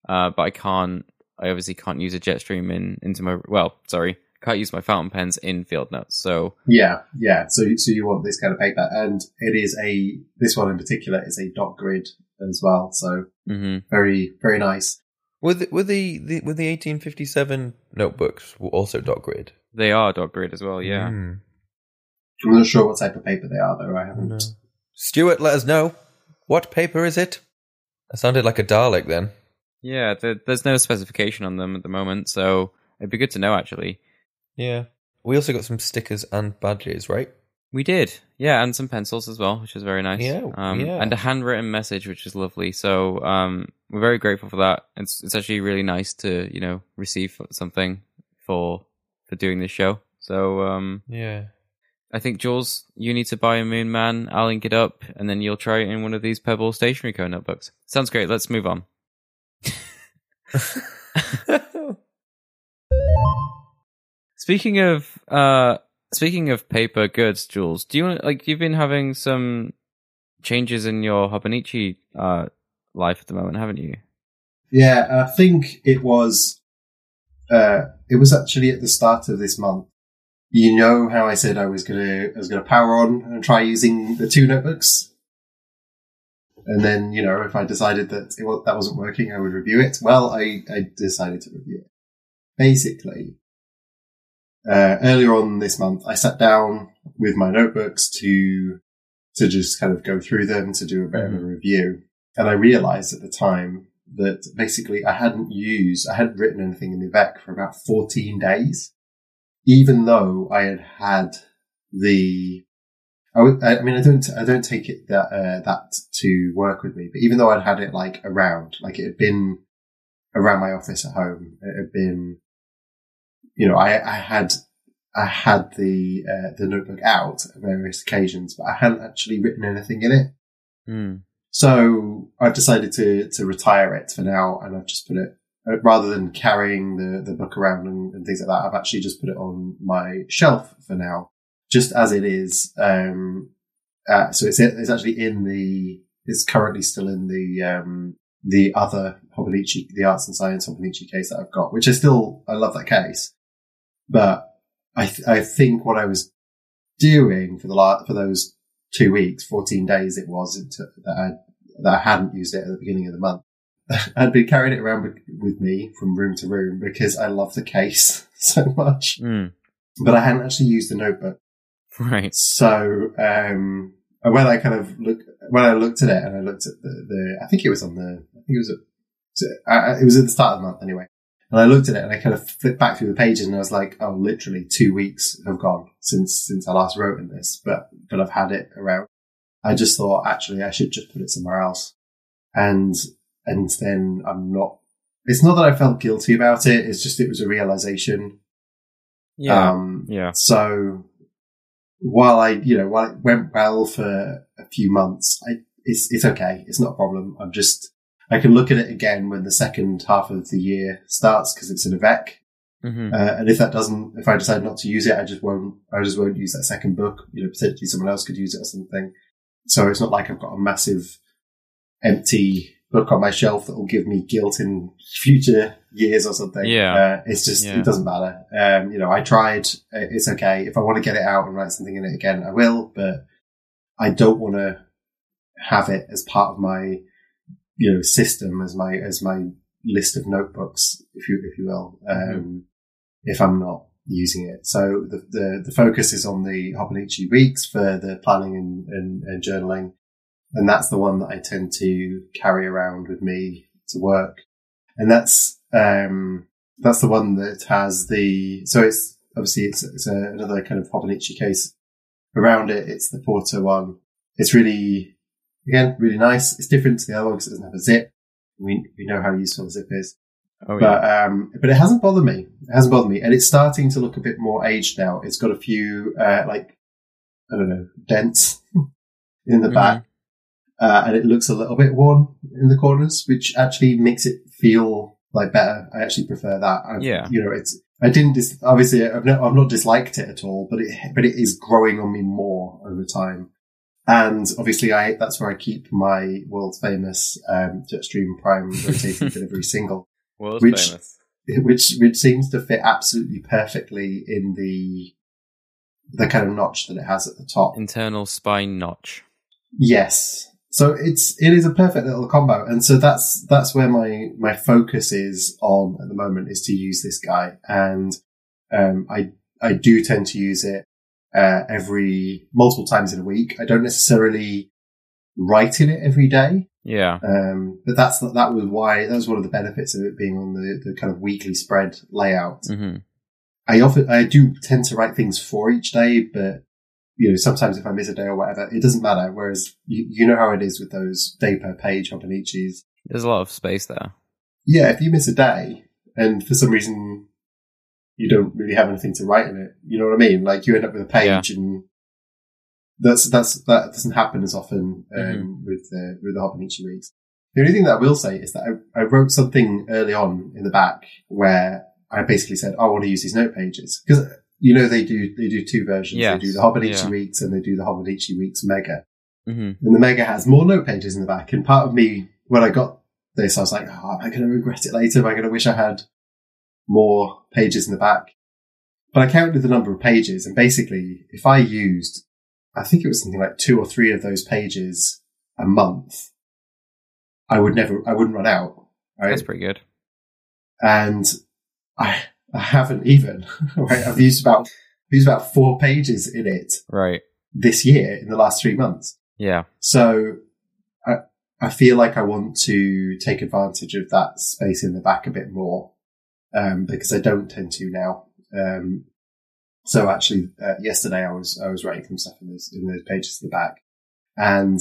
uh, but I can't. I obviously can't use a Jetstream in into my well, sorry, can't use my fountain pens in field notes. So Yeah, yeah. So so you want this kind of paper, and it is a this one in particular is a dot grid as well. So hmm very very nice. Were the, were the, the were the 1857 notebooks also dot grid? They are dot grid as well. Yeah. Mm. I'm not sure what type of paper they are, though. I haven't. No. Stuart, let us know. What paper is it? I sounded like a Dalek then. Yeah. there- there's no specification on them at the moment, so it'd be good to know actually. Yeah. We also got some stickers and badges, right? We did, yeah, and some pencils as well, which is very nice. Yeah, um, yeah. and a handwritten message, which is lovely. So um, we're very grateful for that. It's it's actually really nice to you know receive something for for doing this show. So um, Yeah. I think Jules, you need to buy a Moon Man. I'll link it up, and then you'll try it in one of these Pebble Stationery Co notebooks. Sounds great. Let's move on. Speaking of uh speaking of paper goods, Jules, do you want like you've been having some changes in your Hobonichi uh life at the moment, haven't you? Yeah, I think it was. Uh, it was actually at the start of this month. You know how I said I was gonna I was gonna power on and try using the two notebooks, and then you know if I decided that it, that wasn't working, I would review it. Well, I I decided to review it. Basically, uh, earlier on this month, I sat down with my notebooks to to just kind of go through them to do a bit of a review, and I realized at the time that basically I hadn't used, I hadn't written anything in the Avec for about 14 days, even though I had had the, I, would- I I mean, I don't, I don't take it that, uh, that to work with me, but even though I'd had it like around, like it had been around my office at home, it had been, you know, I, I had, I had the, uh, the notebook out at various occasions, but I hadn't actually written anything in it. Hmm. So I've decided to to retire it for now, and I've just put it uh, rather than carrying the the book around and, and things like that. I've actually just put it on my shelf for now, just as it is. Um, uh, so it's it's actually in the it's currently still in the um the other Hobonichi, the arts and science Hobonichi case that I've got, which I still I love that case, but I th- I think what I was doing for the la- for those two weeks, 14 days it was into, that I, that I hadn't used it at the beginning of the month. I'd been carrying it around with- with me from room to room because I love the case so much, Hmm. but I hadn't actually used the notebook. Right. So, um, when I kind of look, when I looked at it and I looked at the, the I think it was on the, I think it was at, uh, it was at the start of the month anyway. And I looked at it and I kind of flipped back through the pages and I was like, oh, literally two weeks have gone since, since I last wrote in this, but, but I've had it around. I just thought actually I should just put it somewhere else. And, and then I'm not, it's not that I felt guilty about it. It's just, it was a realization. Yeah. Um, yeah. so while I, you know, while it went well for a few months, I, it's, it's okay. It's not a problem. I'm just, I can look at it again when the second half of the year starts because it's in Avec. hmm Uh, and if that doesn't, if I decide not to use it, I just won't, I just won't use that second book. You know, potentially someone else could use it or something. So it's not like I've got a massive empty book on my shelf that will give me guilt in future years or something. Yeah. Uh, it's just, Yeah. it doesn't matter. Um, you know, I tried. Uh, It's okay. If I want to get it out and write something in it again, I will, but I don't want to have it as part of my, you know, system as my, as my list of notebooks, if you, if you will, um, if I'm not using it. So the, the, the focus is on the Hobonichi weeks for the planning and, and, and journaling. And that's the one that I tend to carry around with me to work. And that's, um, that's the one that has the, so it's obviously it's, it's a, another kind of Hobonichi case around it. It's the Porter one. It's really, again, really nice. It's different to the other one because it doesn't have a zip. We, we know how useful a zip is. Oh, yeah. But um, but it hasn't bothered me. It hasn't bothered me, and it's starting to look a bit more aged now. It's got a few uh, like I don't know dents in the Mhm. back, uh, and it looks a little bit worn in the corners, which actually makes it feel like better. I actually prefer that. I've, Yeah. you know, it's I didn't dis- obviously I've not, I've not disliked it at all, but it but it is growing on me more over time. And obviously, I that's where I keep my world famous um, Jetstream Prime rotating delivery single World which- famous. which which seems to fit absolutely perfectly in the the kind of notch that it has at the top. Internal spine notch. Yes. so it's it is a perfect little combo, and so that's that's where my my focus is on at the moment is to use this guy, and um, I I do tend to use it uh, every multiple times in a week. I don't necessarily write in it every day, Yeah. um, but that's that was why that was one of the benefits of it being on the, the kind of weekly spread layout. hmm I often I do tend to write things for each day, but you know sometimes if I miss a day or whatever, it doesn't matter. Whereas you, you know how it is with those day per page Hobonichis. There's a lot of space there. Yeah, if you miss a day and for some reason you don't really have anything to write in it, you know what I mean? Like you end up with a page and that's that's that doesn't happen as often um, Mhm. with the with the Hobonichi weeks. The only thing that I will say is that I, I wrote something early on in the back where I basically said I want to use these note pages because you know they do they do two versions. Yes, They do the Hobonichi yeah. weeks and they do the Hobonichi weeks mega. hmm And the mega has more note pages in the back. And part of me, when I got this, I was like, oh, am I going to regret it later? Am I going to wish I had more pages in the back? But I counted the number of pages, and basically, if I used, I think it was something like two or three of those pages a month, I would never, I wouldn't run out. Right? That's pretty good. and I, I haven't even. Right? I've used about, used about four pages in it Right. this year in the last three months. Yeah. So I, I feel like I want to take advantage of that space in the back a bit more um, because I don't tend to now. Um, so actually, uh, yesterday I was I was writing some stuff in those in those pages in the back, and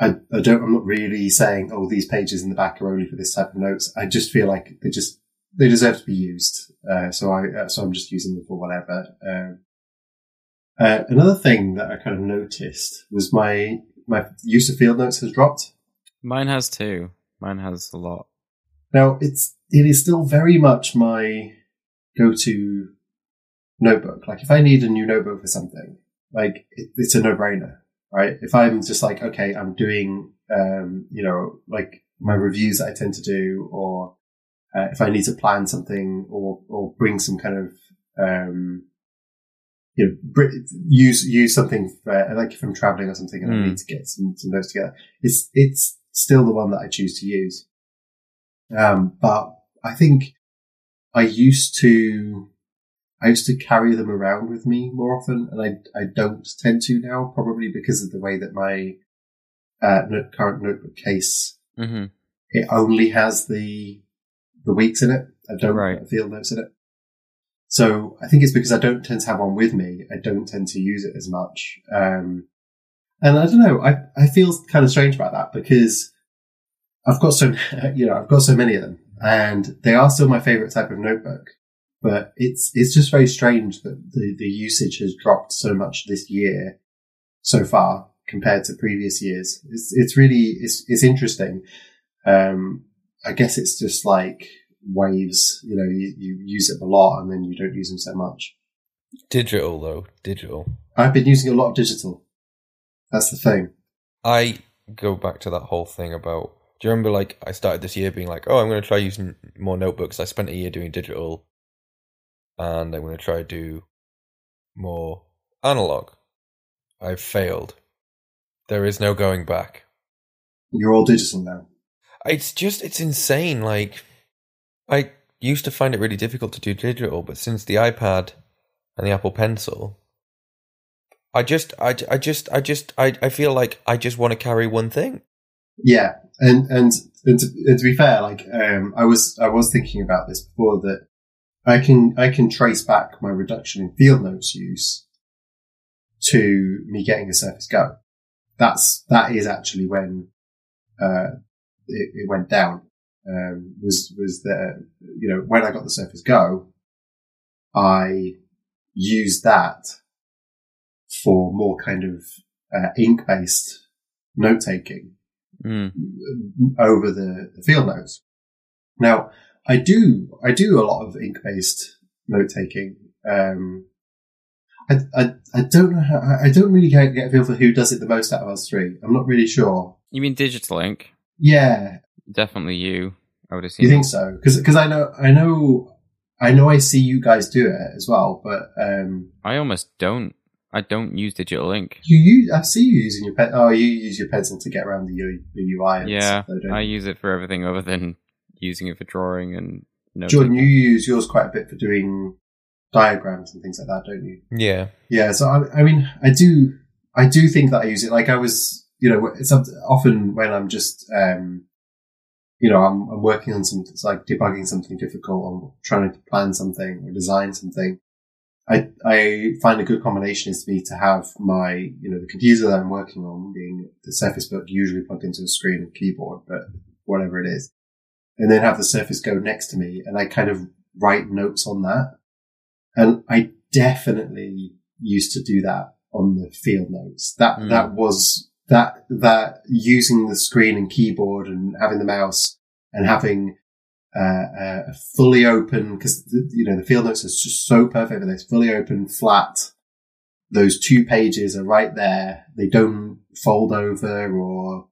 I, I don't I'm not really saying oh these pages in the back are only for this type of notes. I just feel like they just they deserve to be used. Uh, so I uh, so I'm just using them for whatever. Um, uh, another thing that I kind of noticed was my my use of field notes has dropped. Mine has too. Mine has a lot. Now it's it is still very much my go to notebook. Like if I need a new notebook for something, like it, it's a no brainer, right? If I'm just like okay, I'm doing um, you know like my reviews that I tend to do, or uh, if I need to plan something or or bring some kind of um, you know, use use something for, like if I'm traveling or something and I Mm. need to get some, some notes together. It's it's still the one that I choose to use. Um, but I think I used to I used to carry them around with me more often, and I I don't tend to now, probably because of the way that my uh, note, current notebook case hmm it only has the the weeks in it. I don't Right. put field notes in it. So I think it's because I don't tend to have one with me. I don't tend to use it as much. Um, and I don't know. I, I feel kind of strange about that because I've got so, you know, I've got so many of them and they are still my favorite type of notebook. But it's, it's just very strange that the, the usage has dropped so much this year so far compared to previous years. It's, it's really, it's, it's interesting. Um, I guess it's just like waves, you know, you, you use it a lot and then you don't use them so much. Digital though, digital. I've been using a lot of digital. That's the thing. I go back to that whole thing about. Do you remember, like, I started this year being like, "Oh, I'm going to try using more notebooks." I spent a year doing digital, and I'm going to try to do more analog. I've failed. There is no going back. You're all digital now. It's just, it's insane. Like, I used to find it really difficult to do digital, but since the iPad and the Apple Pencil, I just, I, I just, I just, I, I feel like I just want to carry one thing. Yeah. And, and, and to, and to be fair, like, um, I was, I was thinking about this before that I can, I can trace back my reduction in field notes use to me getting a Surface Go. That's, that is actually when, uh, it, it went down. Um, was, was the, you know, when I got the Surface Go, I used that for more kind of, uh, ink based note taking Mm. over the, the field notes. Now, I do I do a lot of ink based note taking. Um, I, I I don't know how I don't really get, get a feel for who does it the most out of us three. I'm not really sure. You mean digital ink? Yeah, Definitely you. I would assume. you think so? Because I know I know I know I see you guys do it as well, but um, I almost don't. I don't use digital ink. You use, I see you using your pen. Oh, you use your pencil to get around the, U- the UI. and Yeah, stuff, though, I use it for everything other than using it for drawing and noting. Jordan, you use yours quite a bit for doing diagrams and things like that, don't you? Yeah. Yeah. So I, I mean, I do, I do think that I use it. Like I was, you know, it's often when I'm just, um, you know, I'm, I'm working on something, it's like debugging something difficult or trying to plan something or design something. I, I find a good combination is to me to have my, you know, the computer that I'm working on being the Surface Book usually plugged into a screen and keyboard, but whatever it is. And then have the Surface Go next to me and I kind of write notes on that. And I definitely used to do that on the field notes. That, Mm. that was that, that using the screen and keyboard and having the mouse and having uh, a fully open because you know the field notes are just so perfect for this fully open flat. Those two pages are right there. They don't fold over or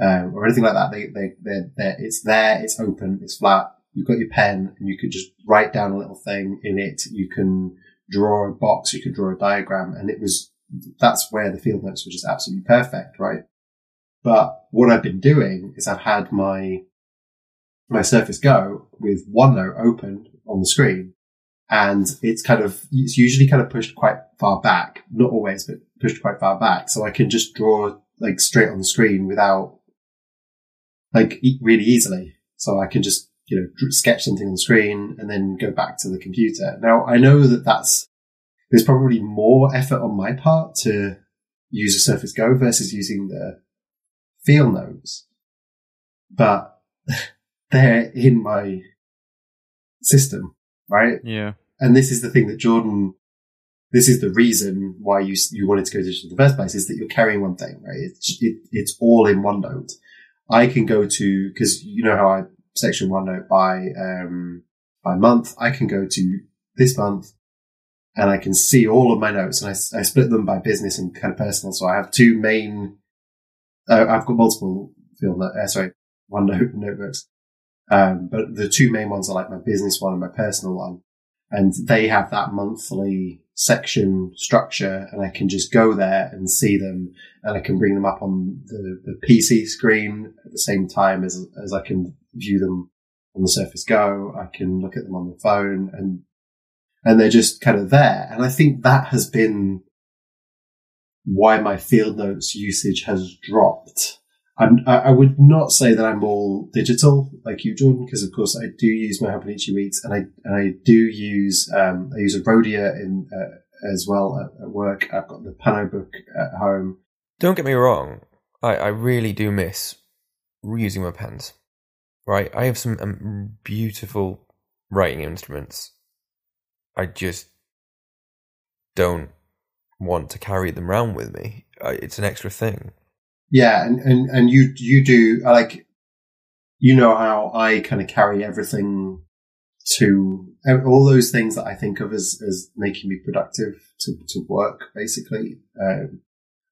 um, or anything like that. They they they're, they're, it's there it's open it's flat. You've got your pen and you could just write down a little thing in it. You can draw a box you could draw a diagram and it was that's where the field notes were just absolutely perfect right? But what I've been doing is I've had my my Surface Go with OneNote open on the screen, and it's kind of it's usually kind of pushed quite far back, not always, but pushed quite far back, so I can just draw like straight on the screen without like really easily. So I can just you know sketch something on the screen and then go back to the computer. Now I know that that's there's probably more effort on my part to use a Surface Go versus using the field notes, but they're in my system, right? Yeah. And this is the thing that Jordan, this is the reason why you you wanted to go digital in the first place is that you're carrying one thing, right? It's it, it's all in OneNote. I can go to because you know how I section OneNote by um by month. I can go to this month and I can see all of my notes and I, I split them by business and kind of personal. So I have two main. Uh, I've got multiple field note, uh, sorry, OneNote notebooks. Um, but the two main ones are like my business one and my personal one. And they have that monthly section structure and I can just go there and see them and I can bring them up on the, the PC screen at the same time as, as I can view them on the Surface Go. I can look at them on the phone and, and they're just kind of there. And I think that has been why my field notes usage has dropped. I, I would not say that I'm all digital like you, Jordan, because of course I do use my Hobonichi Weeks and I, and I do use, um, I use a Rhodia in, uh, as well at, at work. I've got the Pano book at home. Don't get me wrong. I, I really do miss reusing my pens. Right? I have some um, beautiful writing instruments. I just don't want to carry them around with me. I, it's an extra thing. Yeah. And, and, and you, you do, like, you know how I kind of carry everything to all those things that I think of as, as making me productive to, to work, basically. Um,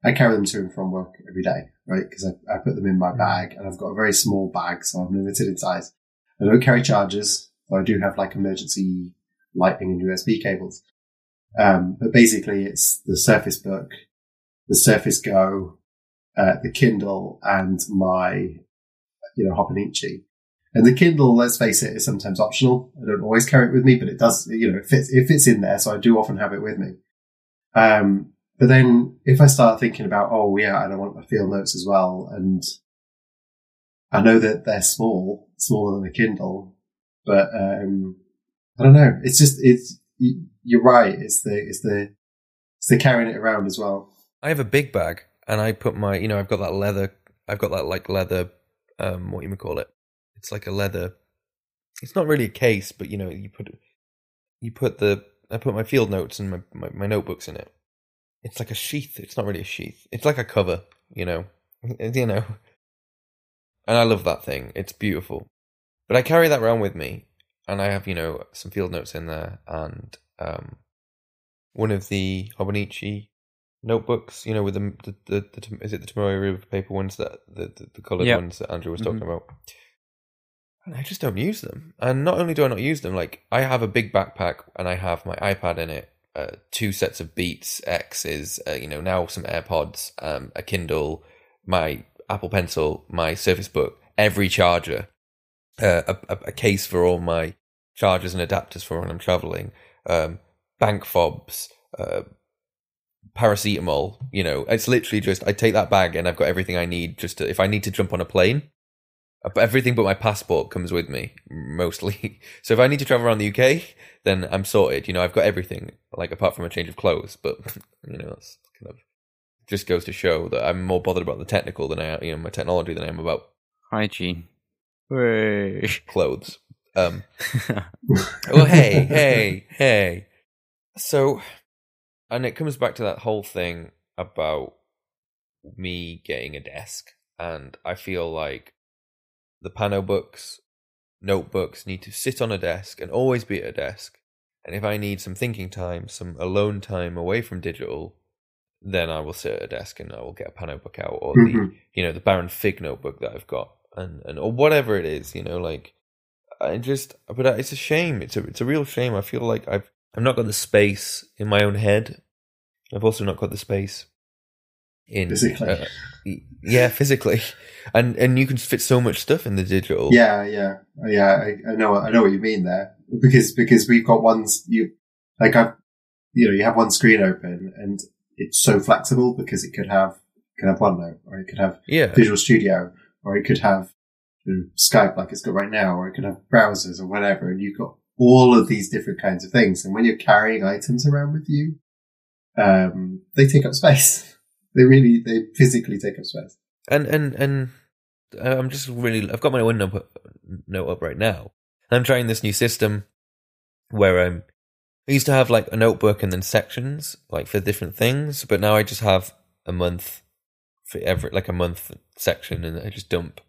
I carry them to and from work every day, right? Because I, I put them in my bag and I've got a very small bag, so I'm limited in size. I don't carry chargers, though I do have like emergency lightning and USB cables. Um, but basically it's the Surface Book, the Surface Go, uh, the Kindle and my, you know, Hobonichi. And the Kindle, let's face it, is sometimes optional. I don't always carry it with me, but it does, you know, it fits, it fits in there. So I do often have it with me. Um, but then if I start thinking about, oh yeah, and I want my field notes as well, and I know that they're small, smaller than a Kindle, but, um, I don't know. It's just, it's, you- you're right. It's the, it's the, it's the carrying it around as well. I have a big bag and I put my, you know, I've got that leather, I've got that like leather, um, what you would call it? It's like a leather, it's not really a case, but you know, you put, you put the, I put my field notes and my, my, my notebooks in it. It's like a sheath. It's not really a sheath. It's like a cover, you know, you know. And I love that thing. It's beautiful. But I carry that around with me and I have, you know, some field notes in there and, um, one of the Hobonichi notebooks, you know, with the the, the, the is it the Tomoe River paper ones that the the, the coloured Yep. ones that Andrew was talking about. And I just don't use them. And not only do I not use them, like I have a big backpack and I have my iPad in it uh, two sets of Beats X's, uh, you know, now some AirPods, um, a Kindle, my Apple Pencil, my Surface Book, every charger, uh, a, a, a case for all my chargers and adapters for when I'm traveling, um, bank fobs, uh, paracetamol. You know, it's literally just I take that bag and I've got everything I need. Just to, if I need to jump on a plane, everything but my passport comes with me mostly. So if I need to travel around the UK, then I'm sorted. You know, I've got everything, like apart from a change of clothes. But you know, that's kind of just goes to show that I'm more bothered about the technical than I am, you know, my technology than I am about Hygiene. Way. clothes. Um, oh, hey, hey, hey. So, and it comes back to that whole thing about me getting a desk, and I feel like the Pano books, notebooks need to sit on a desk and always be at a desk. And if I need some thinking time, some alone time away from digital, then I will sit at a desk and I will get a Pano book out or the Mhm. you know the Baron Fig notebook that I've got and and or whatever it is, you know, like I just but it's a shame. It's a it's a real shame. I feel like I've I've not got the space in my own head. I've also not got the space in Physically. uh, yeah, physically, and and you can fit so much stuff in the digital. Yeah, yeah, yeah. I, I know, I know what you mean there because because we've got ones you like I've you know you have one screen open and it's so flexible because it could have it could have OneNote or it could have yeah, Visual Studio or it could have you know, Skype like it's got right now or it could have browsers or whatever and you've got all of these different kinds of things and when you're carrying items around with you, um, they take up space. They really they physically take up space. and and and uh, I'm just really I've got my window note up right now. I'm trying this new system where um I used to have like a notebook and then sections like for different things, but now I just have a month for every like a month section and I just dump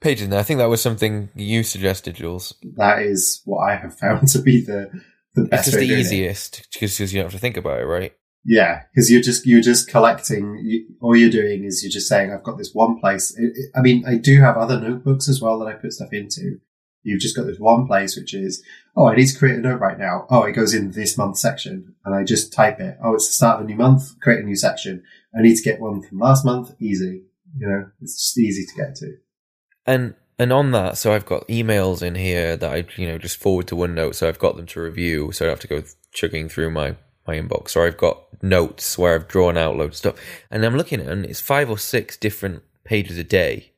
pages. And I think that was something you suggested, Jules. That is what I have found to be the the It's best just the of doing it. easiest because you don't have to think about it, right? Yeah, because you're just you're just collecting. You, all you're doing is you're just saying, "I've got this one place." It, it- I mean, I do have other notebooks as well that I put stuff into. You've just got this one place, which is, "Oh, I need to create a note right now." Oh, it goes in this month section, and I just type it. Oh, it's the start of a new month. Create a new section. I need to get one from last month. Easy, you know, it's just easy to get to. And and on that, so I've got emails in here that I you know just forward to OneNote, so I've got them to review, so I don't have to go chugging through my my inbox. Or I've got notes where I've drawn out loads of stuff, and I'm looking at and it's five or six different pages a day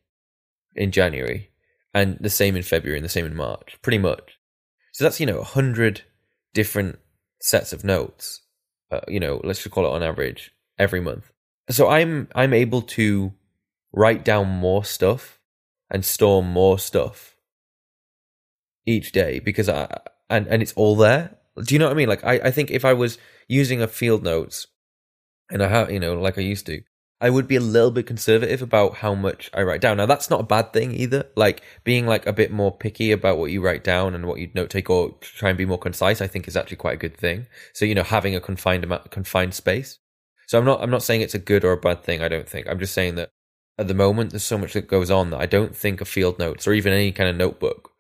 in January, and the same in February, and the same in March, pretty much. So that's you know a hundred different sets of notes. Uh, you know, let's just call it on average every month. So I'm I'm able to write down more stuff and store more stuff each day because I and and it's all there. Do you know what I mean? Like I, I think if I was using a field notes and I have you know like I used to, I would be a little bit conservative about how much I write down. Now that's not a bad thing either. Like being like a bit more picky about what you write down and what you note take or try and be more concise, I think is actually quite a good thing. So you know having a confined amount confined space. So I'm not I'm not saying it's a good or a bad thing. I don't think. I'm just saying that at the moment there's so much that goes on that I don't think a field notes or even any kind of notebook,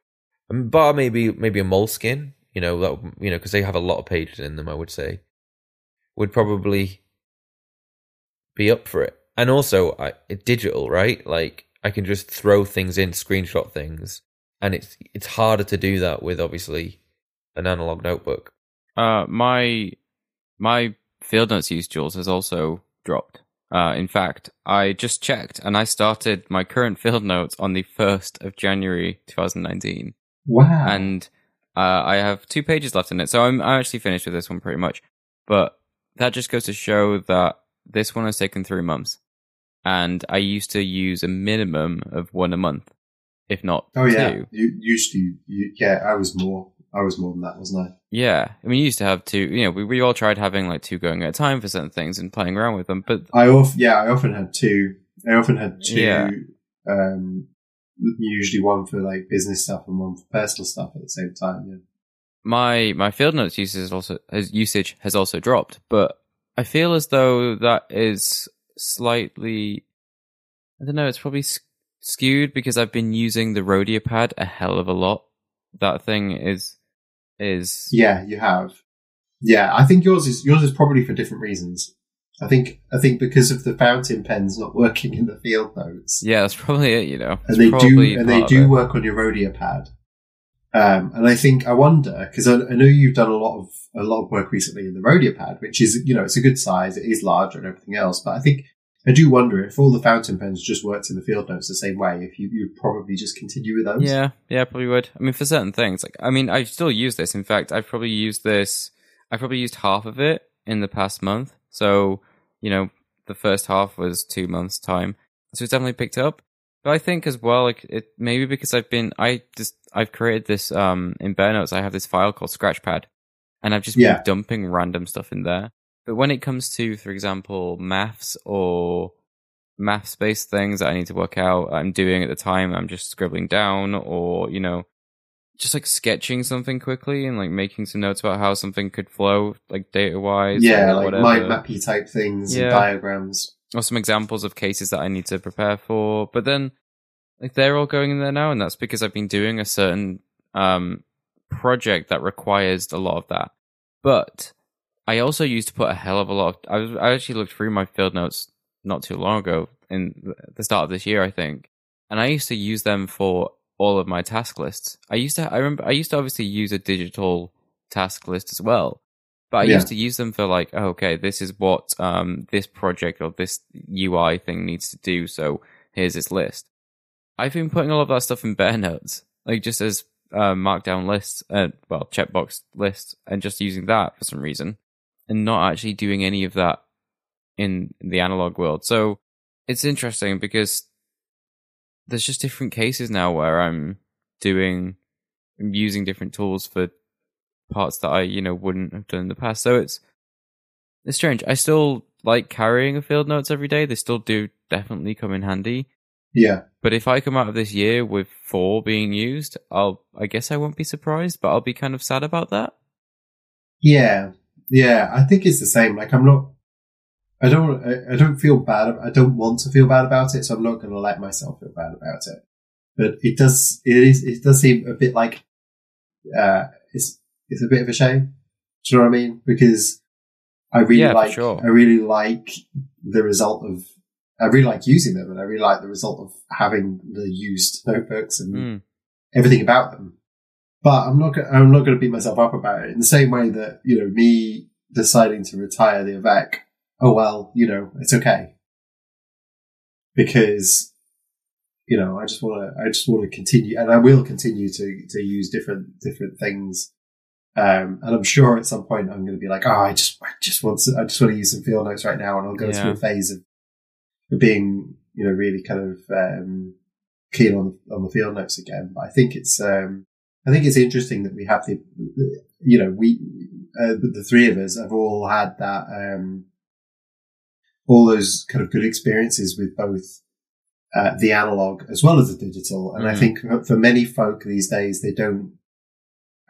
um, bar maybe maybe a Moleskine, you know that you know because they have a lot of pages in them. I would say would probably be up for it. And also, I, digital, right? Like I can just throw things in, screenshot things, and it's it's harder to do that with obviously an analog notebook. Uh, my my field notes use Jules has also dropped. Uh, in fact, I just checked and I started my current field notes on the first of January, 2019, Wow. and uh, I have two pages left in it. So I'm I'm actually finished with this one pretty much. But that just goes to show that this one has taken three months, and I used to use a minimum of one a month, if not oh yeah, two. you usually you, yeah. I was more. I was more than that, wasn't I? Yeah, I mean, you used to have two. You know, we we all tried having like two going at a time for certain things and playing around with them. But I often, yeah, I often had two. I often had two. Yeah. Um, usually one for like business stuff and one for personal stuff at the same time. Yeah. my my field notes usage also has, usage has also dropped. But I feel as though that is slightly. I don't know. It's probably skewed because I've been using the Rhodia pad a hell of a lot. That thing is is Yeah, you have. Yeah, I think yours is yours is probably for different reasons. I think I think because of the fountain pens not working in the field notes, Yeah, that's probably it. You know, and they do and they do work on your Rhodia pad. Um, and I think I wonder because I, I know you've done a lot of a lot of work recently in the Rhodia pad, which is you know it's a good size, it is larger and everything else. But I think I do wonder if all the fountain pens just worked in the field notes the same way, if you you'd probably just continue with those. Yeah, yeah, probably would. I mean, for certain things, like I mean, I still use this. In fact, I've probably used this. I've probably used half of it in the past month. So you know, the first half was two months time, so it's definitely picked up. But I think as well, like it maybe because I've been, I just I've created this um in Bear Notes. I have this file called Scratchpad, and I've just been Yeah. dumping random stuff in there. But when it comes to, for example, maths or maths based things that I need to work out, I'm doing at the time, I'm just scribbling down or, you know, just like sketching something quickly and like making some notes about how something could flow, like data wise. yeah, like whatever. mind mappy type things Yeah. and diagrams. or some examples of cases that I need to prepare for. But then, like, they're all going in there now, and that's because I've been doing a certain um, project that requires a lot of that. But I also used to put a hell of a lot of. I, was, I actually looked through my field notes not too long ago, in the start of this year, I think, and I used to use them for all of my task lists. I used to. I remember. I used to obviously use a digital task list as well. But I Yeah. used to use them for like, oh, okay, this is what um, this project or this UI thing needs to do. So here's this list. I've been putting all of that stuff in Bear notes, like just as uh, markdown lists, uh, well, checkbox lists, and just using that for some reason, and not actually doing any of that in the analog world. So it's interesting because there's just different cases now where I'm doing, I'm using different tools for parts that I, you know, wouldn't have done in the past. So it's it's strange. I still like carrying a field notes every day. They still do definitely come in handy. Yeah, But if I come out of this year with four being used, I'll I guess I won't be surprised, but I'll be kind of sad about that. yeah, yeah. I think it's the same. Like I'm not. I don't. I, I don't feel bad. I don't want to feel bad about it, so I'm not going to let myself feel bad about it. But it does. It is. It does seem a bit like. Uh, it's it's a bit of a shame. Do you know what I mean? Because I really Yeah, like. sure. I really like the result of. I really like using them, and I really like the result of having the used notebooks and Mm. everything about them. But I'm not. go- I'm not going to beat myself up about it in the same way that you know me deciding to retire the Avec. Oh well, you know it's okay because you know I just want to. I just want to continue, and I will continue to to use different different things. Um, and I'm sure at some point I'm going to be like, oh, I just, I just want to, I just want to use some field notes right now, and I'll go Yeah. through a phase of, of being, you know, really kind of um, keen on on the field notes again. But I think it's um, I think it's interesting that we have the, you know, we uh, the, three of us have all had that um, all those kind of good experiences with both uh, the analog as well as the digital. And I Mhm. think for- for many folk these days, they don't.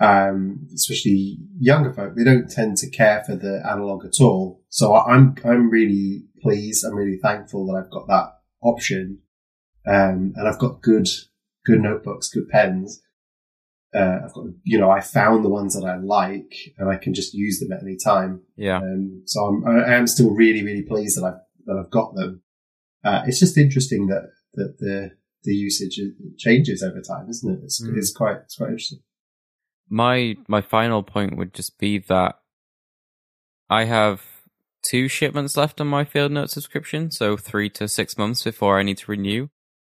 Um, especially younger folk, they don't tend to care for the analog at all. So I'm, I'm really pleased. I'm really thankful that I've got that option. Um, and I've got good, good notebooks, good pens. Uh, I've got, you know, I found the ones that I like and I can just use them at any time. Yeah. Um, so I'm, I am still really, really pleased that I've, that I've got them. Uh, it's just interesting that, that the, the usage changes over time, isn't it? It's, Mm. it's quite, it's quite interesting. my my final point would just be that I have two shipments left on my field note subscription, so three to six months before I need to renew.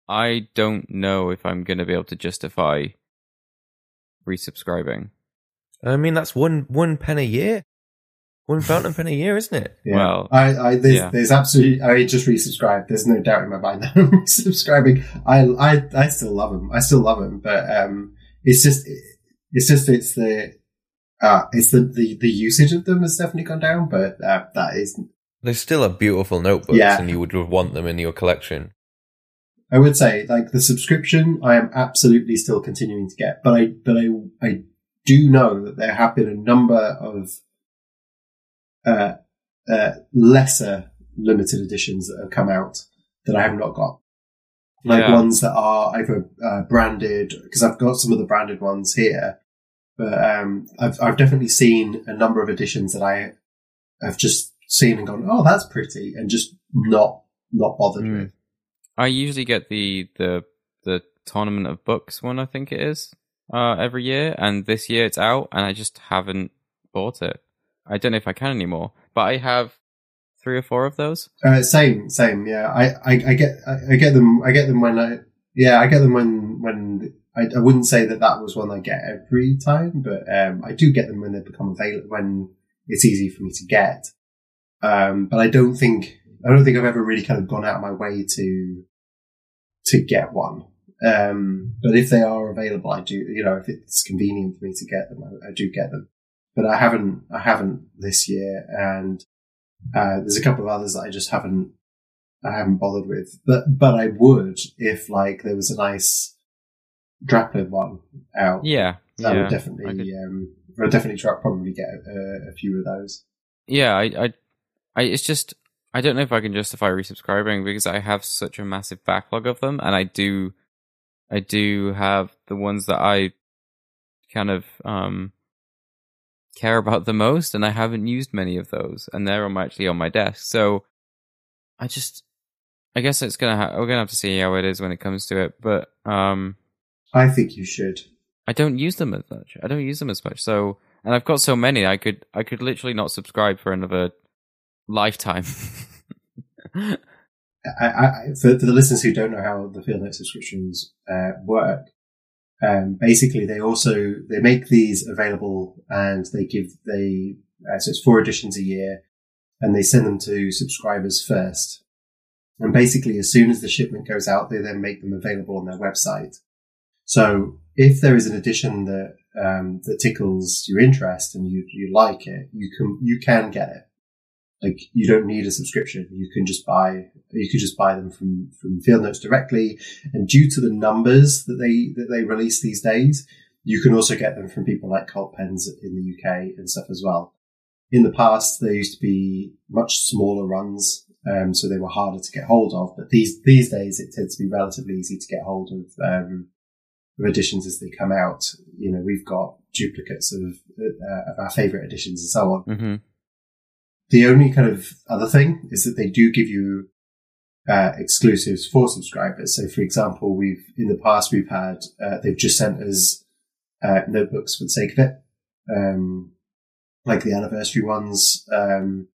I don't know if I'm going to be able to justify resubscribing. I mean, that's one one pen a year, one fountain pen a year, isn't it? Yeah. Well, I, I there's, yeah. there's absolutely. I just resubscribed. There's no doubt in my mind that I'm resubscribing. I, I, I still love him. I still love him, but um, it's just, it's just, it's the, uh, it's the, the, the usage of them has definitely gone down, but uh, that is, They're still a beautiful notebooks, Yeah. and you would want them in your collection. I would say, like the subscription, I am absolutely still continuing to get, but I, but I, I do know that there have been a number of, uh, uh, lesser limited editions that have come out that I have not got. Like Yeah. ones that are either uh, branded, because I've got some of the branded ones here, but um, I've I've definitely seen a number of editions that I have just seen and gone, oh, that's pretty, and just not not bothered Mm. with. I usually get the the the tournament of books one. I think it is uh, every year, and this year it's out, and I just haven't bought it. I don't know if I can anymore, but I have three or four of those. Uh, same, same. Yeah, I, I, I get, I, I get them. I get them when I, yeah, I get them when when I, I wouldn't say that that was one I get every time, but um, I do get them when they become available when it's easy for me to get. Um, but I don't think I don't think I've ever really kind of gone out of my way to to get one. Um, but if they are available, I do. You know, if it's convenient for me to get them, I, I do get them. But I haven't. I haven't this year, and uh, there's a couple of others that I just haven't I haven't bothered with. But but I would if like there was a nice Draplin one out. Yeah, I yeah, would definitely I could- um would definitely try probably get a, a few of those. yeah. I, I, I, it's just I don't know if I can justify resubscribing because I have such a massive backlog of them, and I do, I do have the ones that I kind of um care about the most, and I haven't used many of those, and they're actually on my desk. So I just, I guess it's gonna ha- we're gonna have to see how it is when it comes to it, but um. I think you should. I don't use them as much. I don't use them as much. So, and I've got so many, I could, I could literally not subscribe for another lifetime. I, I, for, for the listeners who don't know how the Field Note subscriptions uh, work, um, basically they also they make these available and they give they uh, so it's four editions a year, and they send them to subscribers first. And basically, as soon as the shipment goes out, they then make them available on their website. So if there is an edition that um, that tickles your interest and you you like it, you can you can get it. Like you don't need a subscription. You can just buy you could just buy them from from Field Notes directly. And due to the numbers that they that they release these days, you can also get them from people like Cult Pens in the UK and stuff as well. In the past, there used to be much smaller runs, um, so they were harder to get hold of. But these these days, it tends to be relatively easy to get hold of um, of editions as they come out. You know, we've got duplicates of uh, of our favorite editions and so on. hmm The only kind of other thing is that they do give you uh, exclusives for subscribers. So, for example, we've in the past we've had uh, they've just sent us uh, notebooks for the sake of it, um, like the anniversary ones. Um,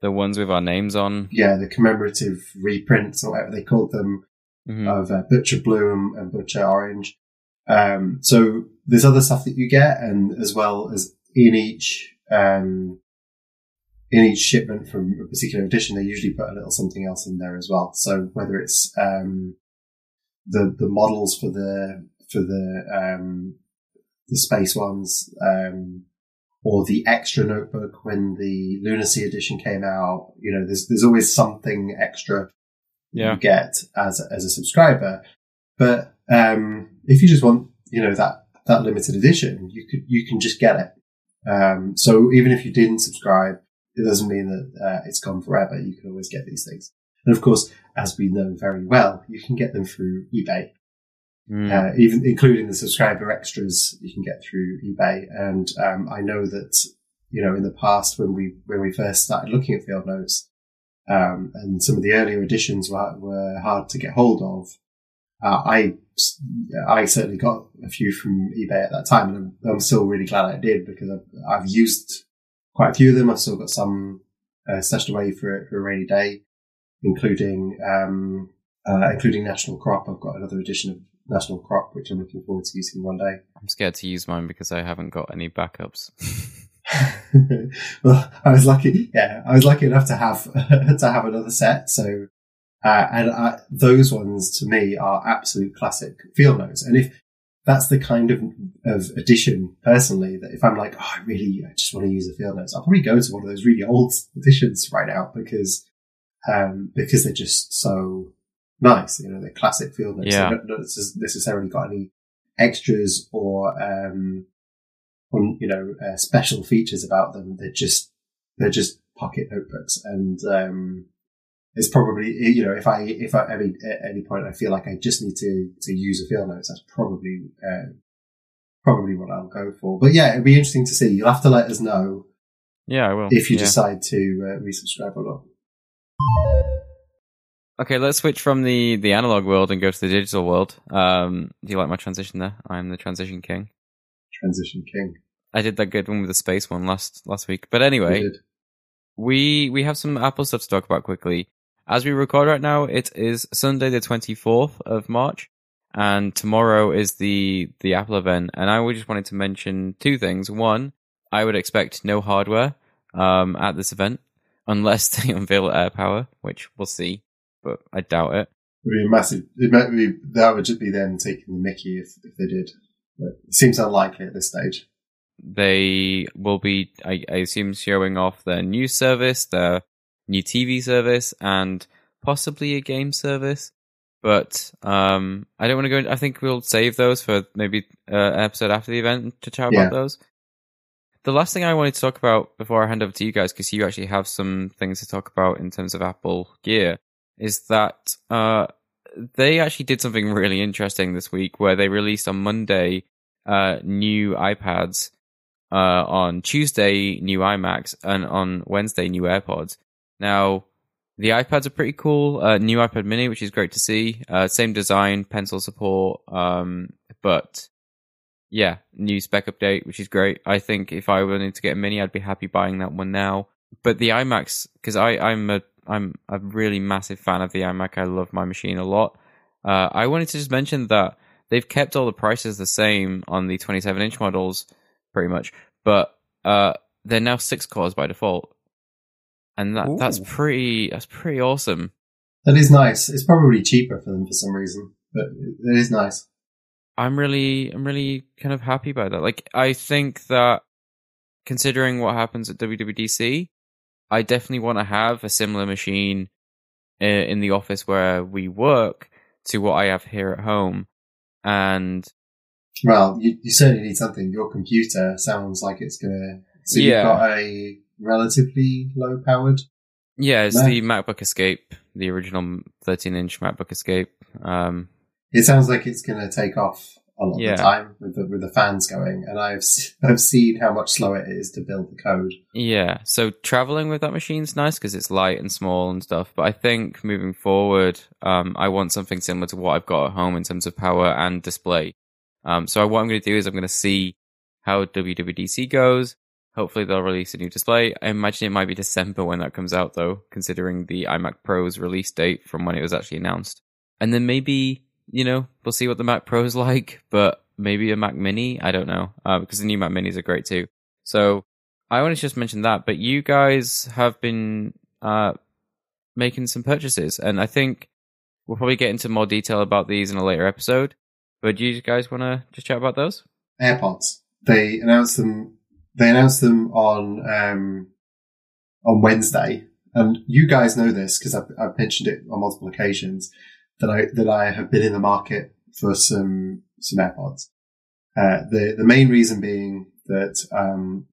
The ones with our names on. yeah, the commemorative reprints or whatever they called them hmm of uh, Butcher Blue and, and Butcher Orange. Um, so there's other stuff that you get, and as well as in each um, in each shipment from a particular edition, they usually put a little something else in there as well. So whether it's um, the the models for the for the um, the space ones, um, or the extra notebook when the Lunacy edition came out, you know, there's there's always something extra Yeah. you get as a, as a subscriber. But um, if you just want, you know, that that limited edition, you could you can just get it. Um, so even if you didn't subscribe, it doesn't mean that uh, it's gone forever. You can always get these things. And of course, as we know very well, you can get them through eBay, Mm. uh, even including the subscriber extras. You can get through eBay. And um, I know that you know in the past when we when we first started looking at field notes, um, and some of the earlier editions were, were hard to get hold of. Uh, I I certainly got a few from eBay at that time, and I'm, I'm still really glad I did because I've, I've used quite a few of them. I've still got some uh, stashed away for, for a rainy day, including um, uh, including National Crop. I've got another edition of National Crop, which I'm looking forward to using one day. I'm scared to use mine because I haven't got any backups. well, I was lucky. Yeah, I was lucky enough to have to have another set. So, uh, and uh, those ones to me are absolute classic field notes. And if that's the kind of of edition, personally, that if I'm like, oh, I really, I just want to use a field notes, I'll probably go to one of those really old editions right now because um, because they're just so nice. You know, they're classic field notes. Yeah. They don't, necessarily got any extras or um, on you know uh, special features about them. They're just they're just pocket notebooks, and um, it's probably you know if I if I at any point I feel like I just need to to use a field notes, that's probably uh, probably what I'll go for. But yeah, it'd be interesting to see. You'll have to let us know Yeah, I will. if you Yeah. decide to uh, resubscribe or not. Okay, let's switch from the the analog world and go to the digital world. Um, do you like my transition there? I'm the transition king. Transition King. I did that good one with the space one last last week. But anyway, we we have some Apple stuff to talk about quickly. As we record right now, it is Sunday the twenty fourth of March, and tomorrow is the the Apple event. And I just wanted to mention two things. One, I would expect no hardware um, at this event unless they unveil AirPower, which we'll see, but I doubt it. It'd be a massive. It might be that would just be them taking the Mickey if if they did. But it seems unlikely at this stage. They will be, I, I assume, showing off their new service, their new TV service, and possibly a game service. But um, I don't want to go. In, I think we'll save those for maybe uh, an episode after the event to chat Yeah. about those. The last thing I wanted to talk about before I hand over to you guys, because you actually have some things to talk about in terms of Apple gear, is that uh, they actually did something really interesting this week where they released on Monday uh, new iPads, uh, on Tuesday new iMacs, and on Wednesday new AirPods. Now, the iPads are pretty cool. Uh, new iPad Mini, which is great to see. Uh, same design, pencil support, um, but yeah, new spec update, which is great. I think if I wanted to get a Mini, I'd be happy buying that one now. But the iMacs, because I I'm a I'm a really massive fan of the iMac. I love my machine a lot. Uh, I wanted to just mention that they've kept all the prices the same on the 27 inch models, pretty much, but uh, they're now six cores by default, and that that's pretty that's pretty awesome. That is nice. It's probably cheaper for them for some reason, but it, is nice. I'm really I'm really kind of happy about that. Like I think that considering what happens at WWDC, I definitely want to have a similar machine uh, in the office where we work to what I have here at home. And Well, you, you certainly need something. Your computer sounds like it's gonna. So Yeah. you've got a relatively low powered. yeah, it's No. the MacBook Escape, the original 13 inch MacBook Escape. Um, It sounds like it's gonna take off a lot Yeah. of the time with the with the fans going, and I've I've seen how much slower it is to build the code. Yeah, so traveling with that machine's nice because it's light and small and stuff. But I think moving forward, um, I want something similar to what I've got at home in terms of power and display. Um, so what I'm going to do is I'm going to see how WWDC goes. Hopefully they'll release a new display. I imagine it might be December when that comes out, though, considering the iMac Pro's release date from when it was actually announced. And then maybe you know we'll see what the Mac Pro's like, but maybe a Mac Mini. I don't know uh, because the new Mac Minis are great too. So I want to just mention that, but you guys have been uh, making some purchases, and I think we'll probably get into more detail about these in a later episode. But do you guys want to just chat about those? AirPods. They announced them. They announced them on um, on Wednesday, and you guys know this because I've, I've mentioned it on multiple occasions that I that I have been in the market for some some AirPods. Uh, the the main reason being that um,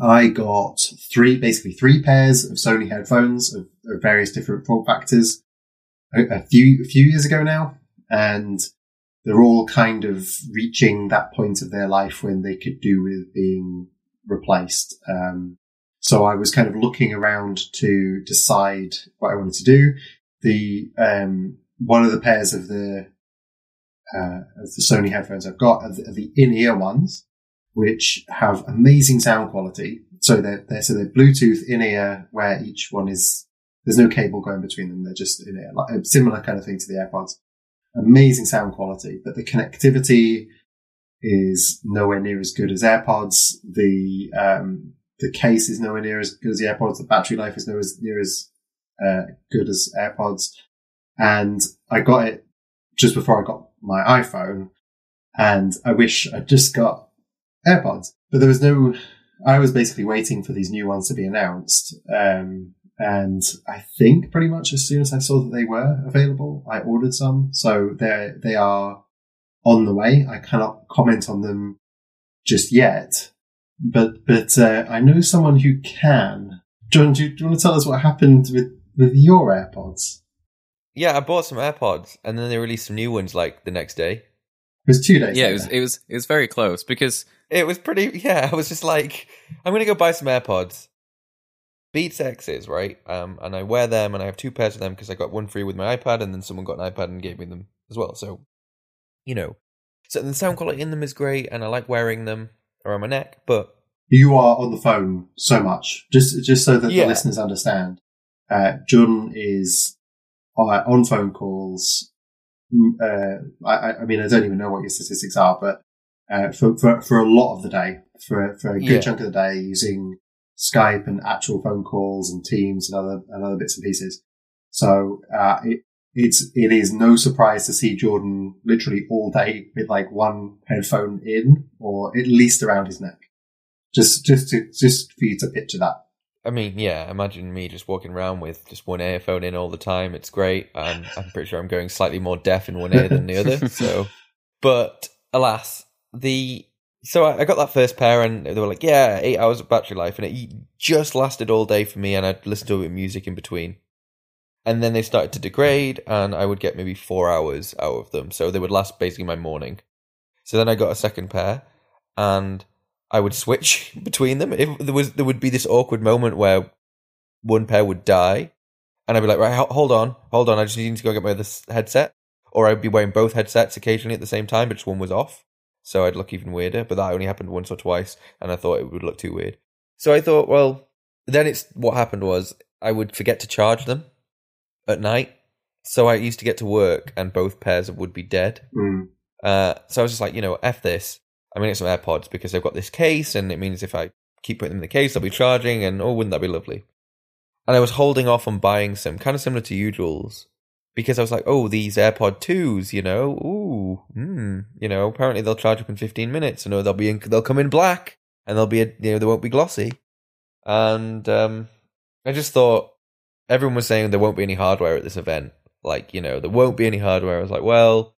I got three basically three pairs of Sony headphones of, of various different form factors a, a few a few years ago now, and they're all kind of reaching that point of their life when they could do with being replaced. Um, so I was kind of looking around to decide what I wanted to do. The um, one of the pairs of the uh, of the Sony headphones I've got are the, the in-ear ones, which have amazing sound quality. So they're, they're so they're Bluetooth in-ear, where each one is there's no cable going between them. They're just in-ear, like a similar kind of thing to the AirPods amazing sound quality, but the connectivity is nowhere near as good as AirPods. The um, the case is nowhere near as good as the AirPods. The battery life is nowhere near as uh, good as AirPods. And I got it just before I got my iPhone, and I wish I'd just got AirPods. But there was no. I was basically waiting for these new ones to be announced. Um, and I think pretty much as soon as I saw that they were available, I ordered some. So they they are on the way. I cannot comment on them just yet, but but uh, I know someone who can. John, do you, do you want to tell us what happened with with your AirPods? Yeah, I bought some AirPods and then they released some new ones like the next day. It was two days. Yeah, it was it was it was very close because It was pretty. Yeah, I was just like, I'm gonna go buy some AirPods. Beats X's, right? Um, and I wear them, and I have two pairs of them because I got one free with my iPad, and then someone got an iPad and gave me them as well. So, you know, so the sound quality in them is great, and I like wearing them around my neck. But you are on the phone so much. Just just so that Yeah. the listeners understand, uh, Jordan is uh, on phone calls. mm, Uh, I, I- I mean, I don't even know what your statistics are, but uh, for, for for a lot of the day, for for a good Yeah. chunk of the day, using Skype and actual phone calls and Teams and other and other bits and pieces. So uh, it it's it is no surprise to see Jordan literally all day with like one headphone in, or at least around his neck. Just just to just for you to picture that. I mean, yeah, imagine me just walking around with just one earphone in all the time. It's great. Um, I'm pretty sure I'm going slightly more deaf in one ear than the other. So, but alas, the so I, I got that first pair, and they were like, "Yeah, eight hours of battery life," and it just lasted all day for me. And I'd listen to it with music in between. And then they started to degrade, and I would get maybe four hours out of them. So they would last basically my morning. So then I got a second pair, and I would switch between them. If there was, there would be this awkward moment where one pair would die, and I'd be like, right, hold on, hold on, I just need to go get my other headset. Or I'd be wearing both headsets occasionally at the same time, but just one was off, so I'd look even weirder. But that only happened once or twice, and I thought it would look too weird. So I thought, well, then it's what happened was I would forget to charge them at night. So I used to get to work, and both pairs would be dead. Mm. Uh, so I was just like, you know, f this. I'm gonna get some AirPods because they've got this case, and it means if I keep putting them in the case, they'll be charging, and oh, wouldn't that be lovely? And I was holding off on buying some, kind of similar to you, Jules, because I was like, oh, these AirPod twos, you know, ooh, hmm, you know, apparently they'll charge up in 15 minutes, and oh, they'll be in, they'll come in black, and they'll be, a, you know, they won't be glossy, and um, I just thought everyone was saying there won't be any hardware at this event, like you know, there won't be any hardware. I was like, well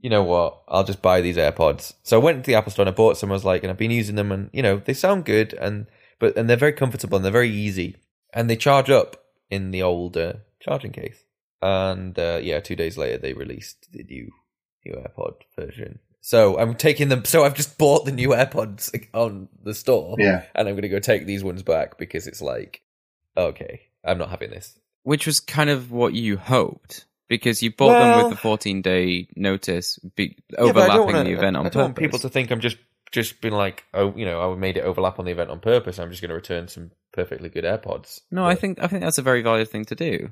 you know what? I'll just buy these AirPods. So I went to the Apple Store and I bought some. I was like, and I've been using them, and you know, they sound good, and but and they're very comfortable and they're very easy, and they charge up in the old uh, charging case. And uh, yeah, two days later they released the new new AirPod version. So I'm taking them. So I've just bought the new AirPods on the store, Yeah. and I'm going to go take these ones back because it's like, okay, I'm not having this. which was kind of what you hoped because you bought them with the 14 day notice, be, Yeah, but I overlapping wanna- the event on I don't want people to think I'm just just been like, oh, you know, I made it overlap on the event on purpose. I'm just going to return some perfectly good AirPods. no, I think I think that's a very valid thing to do.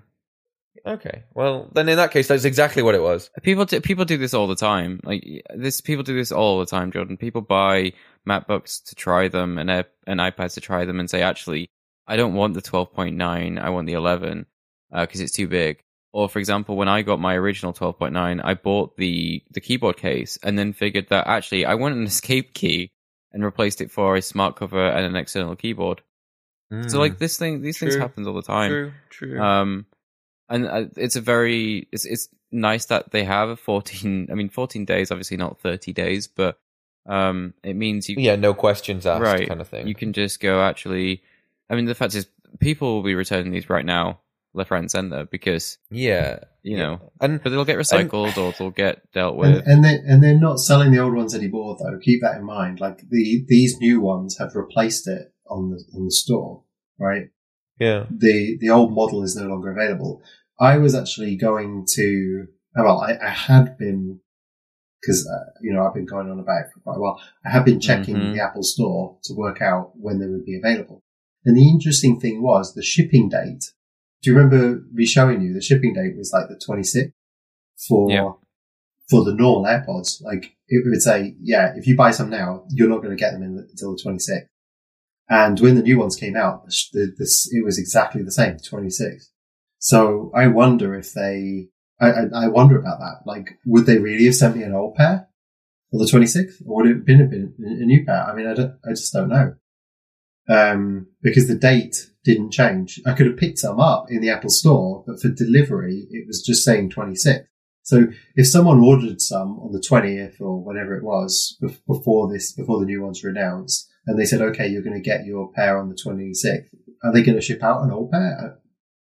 okay. Well, then in that case, that's exactly what it was. People do, people do this all the time. Like this, people do this all the time, Jordan. People buy MacBooks to try them and Air, and iPads to try them and say, actually, I don't want the 12.9. I want the 11 because it's too big. Or for example, when I got my original 12.9, I bought the the keyboard case and then figured that actually I want an escape key and replaced it for a smart cover and an external keyboard. So like this thing, these things True. happens all the time. true, true. Um, and uh, it's a very it's it's nice that they have a 14. I mean, 14 days, obviously not 30 days, but um, it means you yeah, no questions asked, right kind of thing. You can just go. Actually, I mean, the fact is, people will be returning these right now, left, right, and center because yeah, you yeah. know, and but they'll get recycled or they'll get dealt with. and they and they're not selling the old ones anymore though. Keep that in mind. Like the these new ones have replaced it on the on the store, right? yeah, the the old model is no longer available. I was actually going to oh, well, I, I had been because uh, you know I've been going on about it for quite a while. I had been checking Mhm. the Apple Store to work out when they would be available. And the interesting thing was the shipping date. Do you remember me showing you the shipping date was like the 26th for Yeah. for the normal AirPods? Like it would say, yeah, if you buy some now, you're not going to get them in, until the 26th. And when the new ones came out, the, this, it was exactly the same, 26th. So I wonder if they, I, I, I wonder about that. Like, would they really have sent me an old pair for the 26th? Or would it have been a, been a new pair? I mean, I don't, I just don't know. Um, because the date didn't change. I could have picked some up in the Apple store, but for delivery, it was just saying 26. So if someone ordered some on the 20th or whenever it was before this, before the new ones were announced, and they said, okay, you're going to get your pair on the 26th, are they going to ship out an old pair?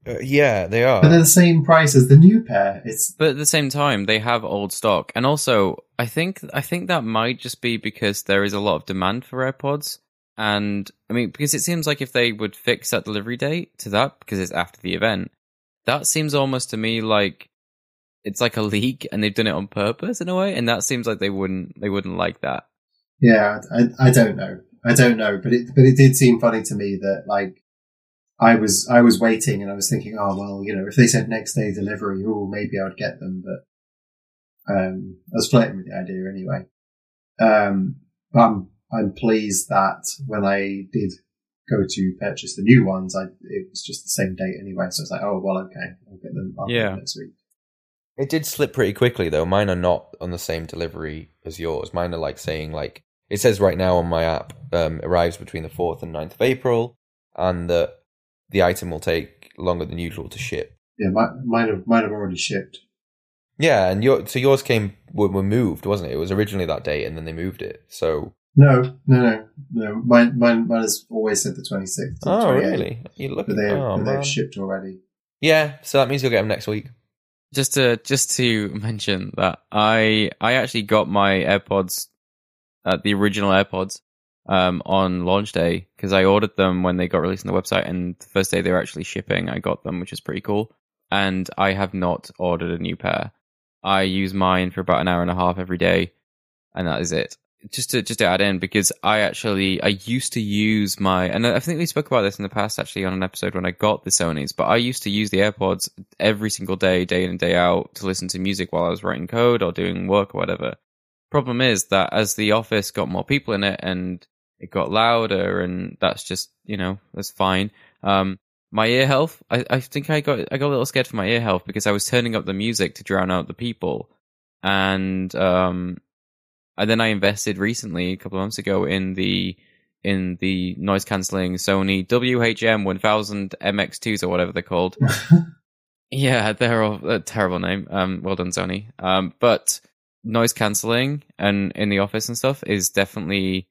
Uh, yeah, they are. But they're the same price as the new pair. It's But at the same time, they have old stock, and also I think I think that might just be because there is a lot of demand for AirPods, and I mean because it seems like if they would fix that delivery date to that because it's after the event, that seems almost to me like it's like a leak and they've done it on purpose in a way, and that seems like they wouldn't they wouldn't like that. Yeah, I, I don't know. I don't know, but it but it did seem funny to me that like I was I was waiting and I was thinking, oh well, you know, if they said next day delivery, oh maybe I would get them, but um, I was flirting with the idea anyway. Um, but I'm I'm pleased that when I did go to purchase the new ones, I it was just the same date anyway, so it's like, oh well, okay, I'll get them. I'll Yeah. next week. It did slip pretty quickly though. Mine are not on the same delivery as yours. Mine are like saying like it says right now on my app um, arrives between the fourth and 9th of April, and that the item will take longer than usual to ship. Yeah, my, mine have mine have already shipped. Yeah, and your so yours came were, were moved, wasn't it? It was originally that date, and then they moved it. So No, no, no, no. Mine mine mine has always said the twenty sixth. oh really? You look But they, oh, but they've shipped already. Yeah, so that means you'll get them next week. just to just to mention that I I actually got my AirPods, uh, the original AirPods, um, on launch day because I ordered them when they got released on the website, and the first day they were actually shipping, I got them, which is pretty cool. And I have not ordered a new pair. I use mine for about an hour and a half every day, and that is it. Just to just to add in because I actually I used to use my and I think we spoke about this in the past actually on an episode when I got the Sony's, but I used to use the AirPods every single day, day in and day out, to listen to music while I was writing code or doing work or whatever. Problem is that as the office got more people in it and it got louder, and that's just you know that's fine. Um, my ear health, I, I think I got I got a little scared for my ear health because I was turning up the music to drown out the people, and um, and then I invested recently a couple of months ago in the in the noise cancelling Sony WHM 1000 MX2s or whatever they're called. Yeah, they're all a terrible name. Um, well done, Sony. Um, but noise cancelling and in the office and stuff is definitely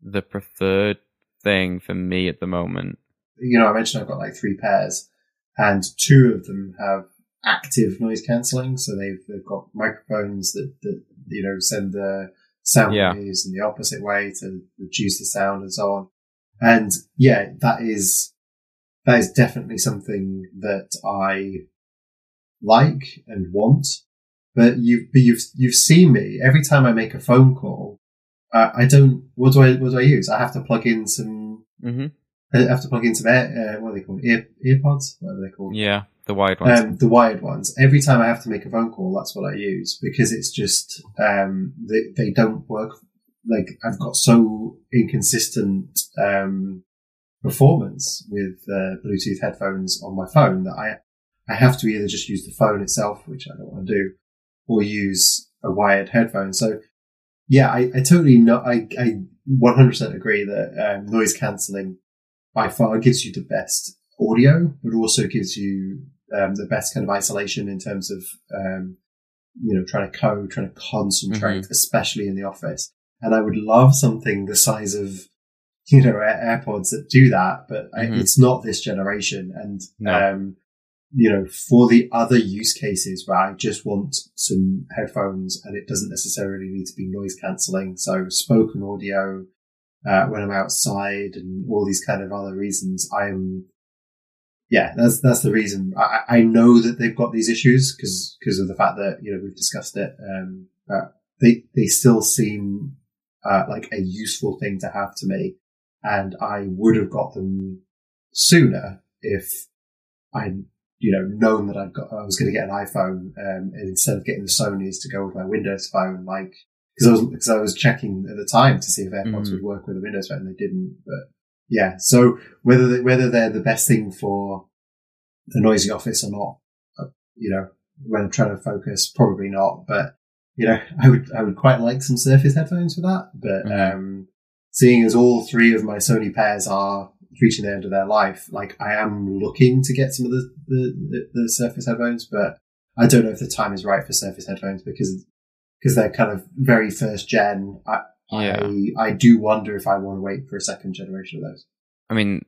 the preferred thing for me at the moment. you know, I mentioned I've got like three pairs, and two of them have active noise cancelling. So they've they've got microphones that that you know send the sound Yeah. waves in the opposite way to reduce the sound and so on. And yeah, that is that is definitely something that I like and want. But you but you've you've seen me every time I make a phone call. Uh, I don't. What do I what do I use? I have to plug in some hmm I have to plug in some air, uh, what are they called? Ear, earpods? Whatever they're called. Yeah, the wide ones. Um, the wired ones. Every time I have to make a phone call, that's what I use because it's just, um, they, they don't work. Like I've got so inconsistent, um, performance with, uh, Bluetooth headphones on my phone that I, I have to either just use the phone itself, which I don't want to do, or use a wired headphone. So yeah, I, I totally know, I, I 100% agree that, um, noise cancelling by far gives you the best audio, but also gives you um, the best kind of isolation in terms of um, you know trying to code, trying to concentrate, especially in the office. And I would love something the size of you know Air- AirPods that do that, but I, Mhm. it's not this generation. And No. um, you know, for the other use cases where I just want some headphones and it doesn't necessarily need to be noise cancelling, so spoken audio, uh, when I'm outside and all these kind of other reasons, I'm, yeah, that's, that's the reason. I, I know that they've got these issues because, because of the fact that, you know, we've discussed it. Um, but they, they still seem, uh, like a useful thing to have to me. And I would have got them sooner if I'd, you know, known that I'd got, I was going to get an iPhone, um, and instead of getting the Sony's to go with my Windows phone, like, because I was because I was checking at the time to see if AirPods Mhm. would work with a Windows phone, and they didn't. But yeah, so whether they, whether they're the best thing for the noisy office or not, uh, you know, when I'm trying to focus, probably not. But you know, I would I would quite like some Surface headphones for that. But Mhm. um, seeing as all three of my Sony pairs are reaching the end of their life, like I am looking to get some of the the, the, the Surface headphones, but I don't know if the time is right for Surface headphones because because they're kind of very first gen. I, Yeah. I I do wonder if I want to wait for a second generation of those. I mean,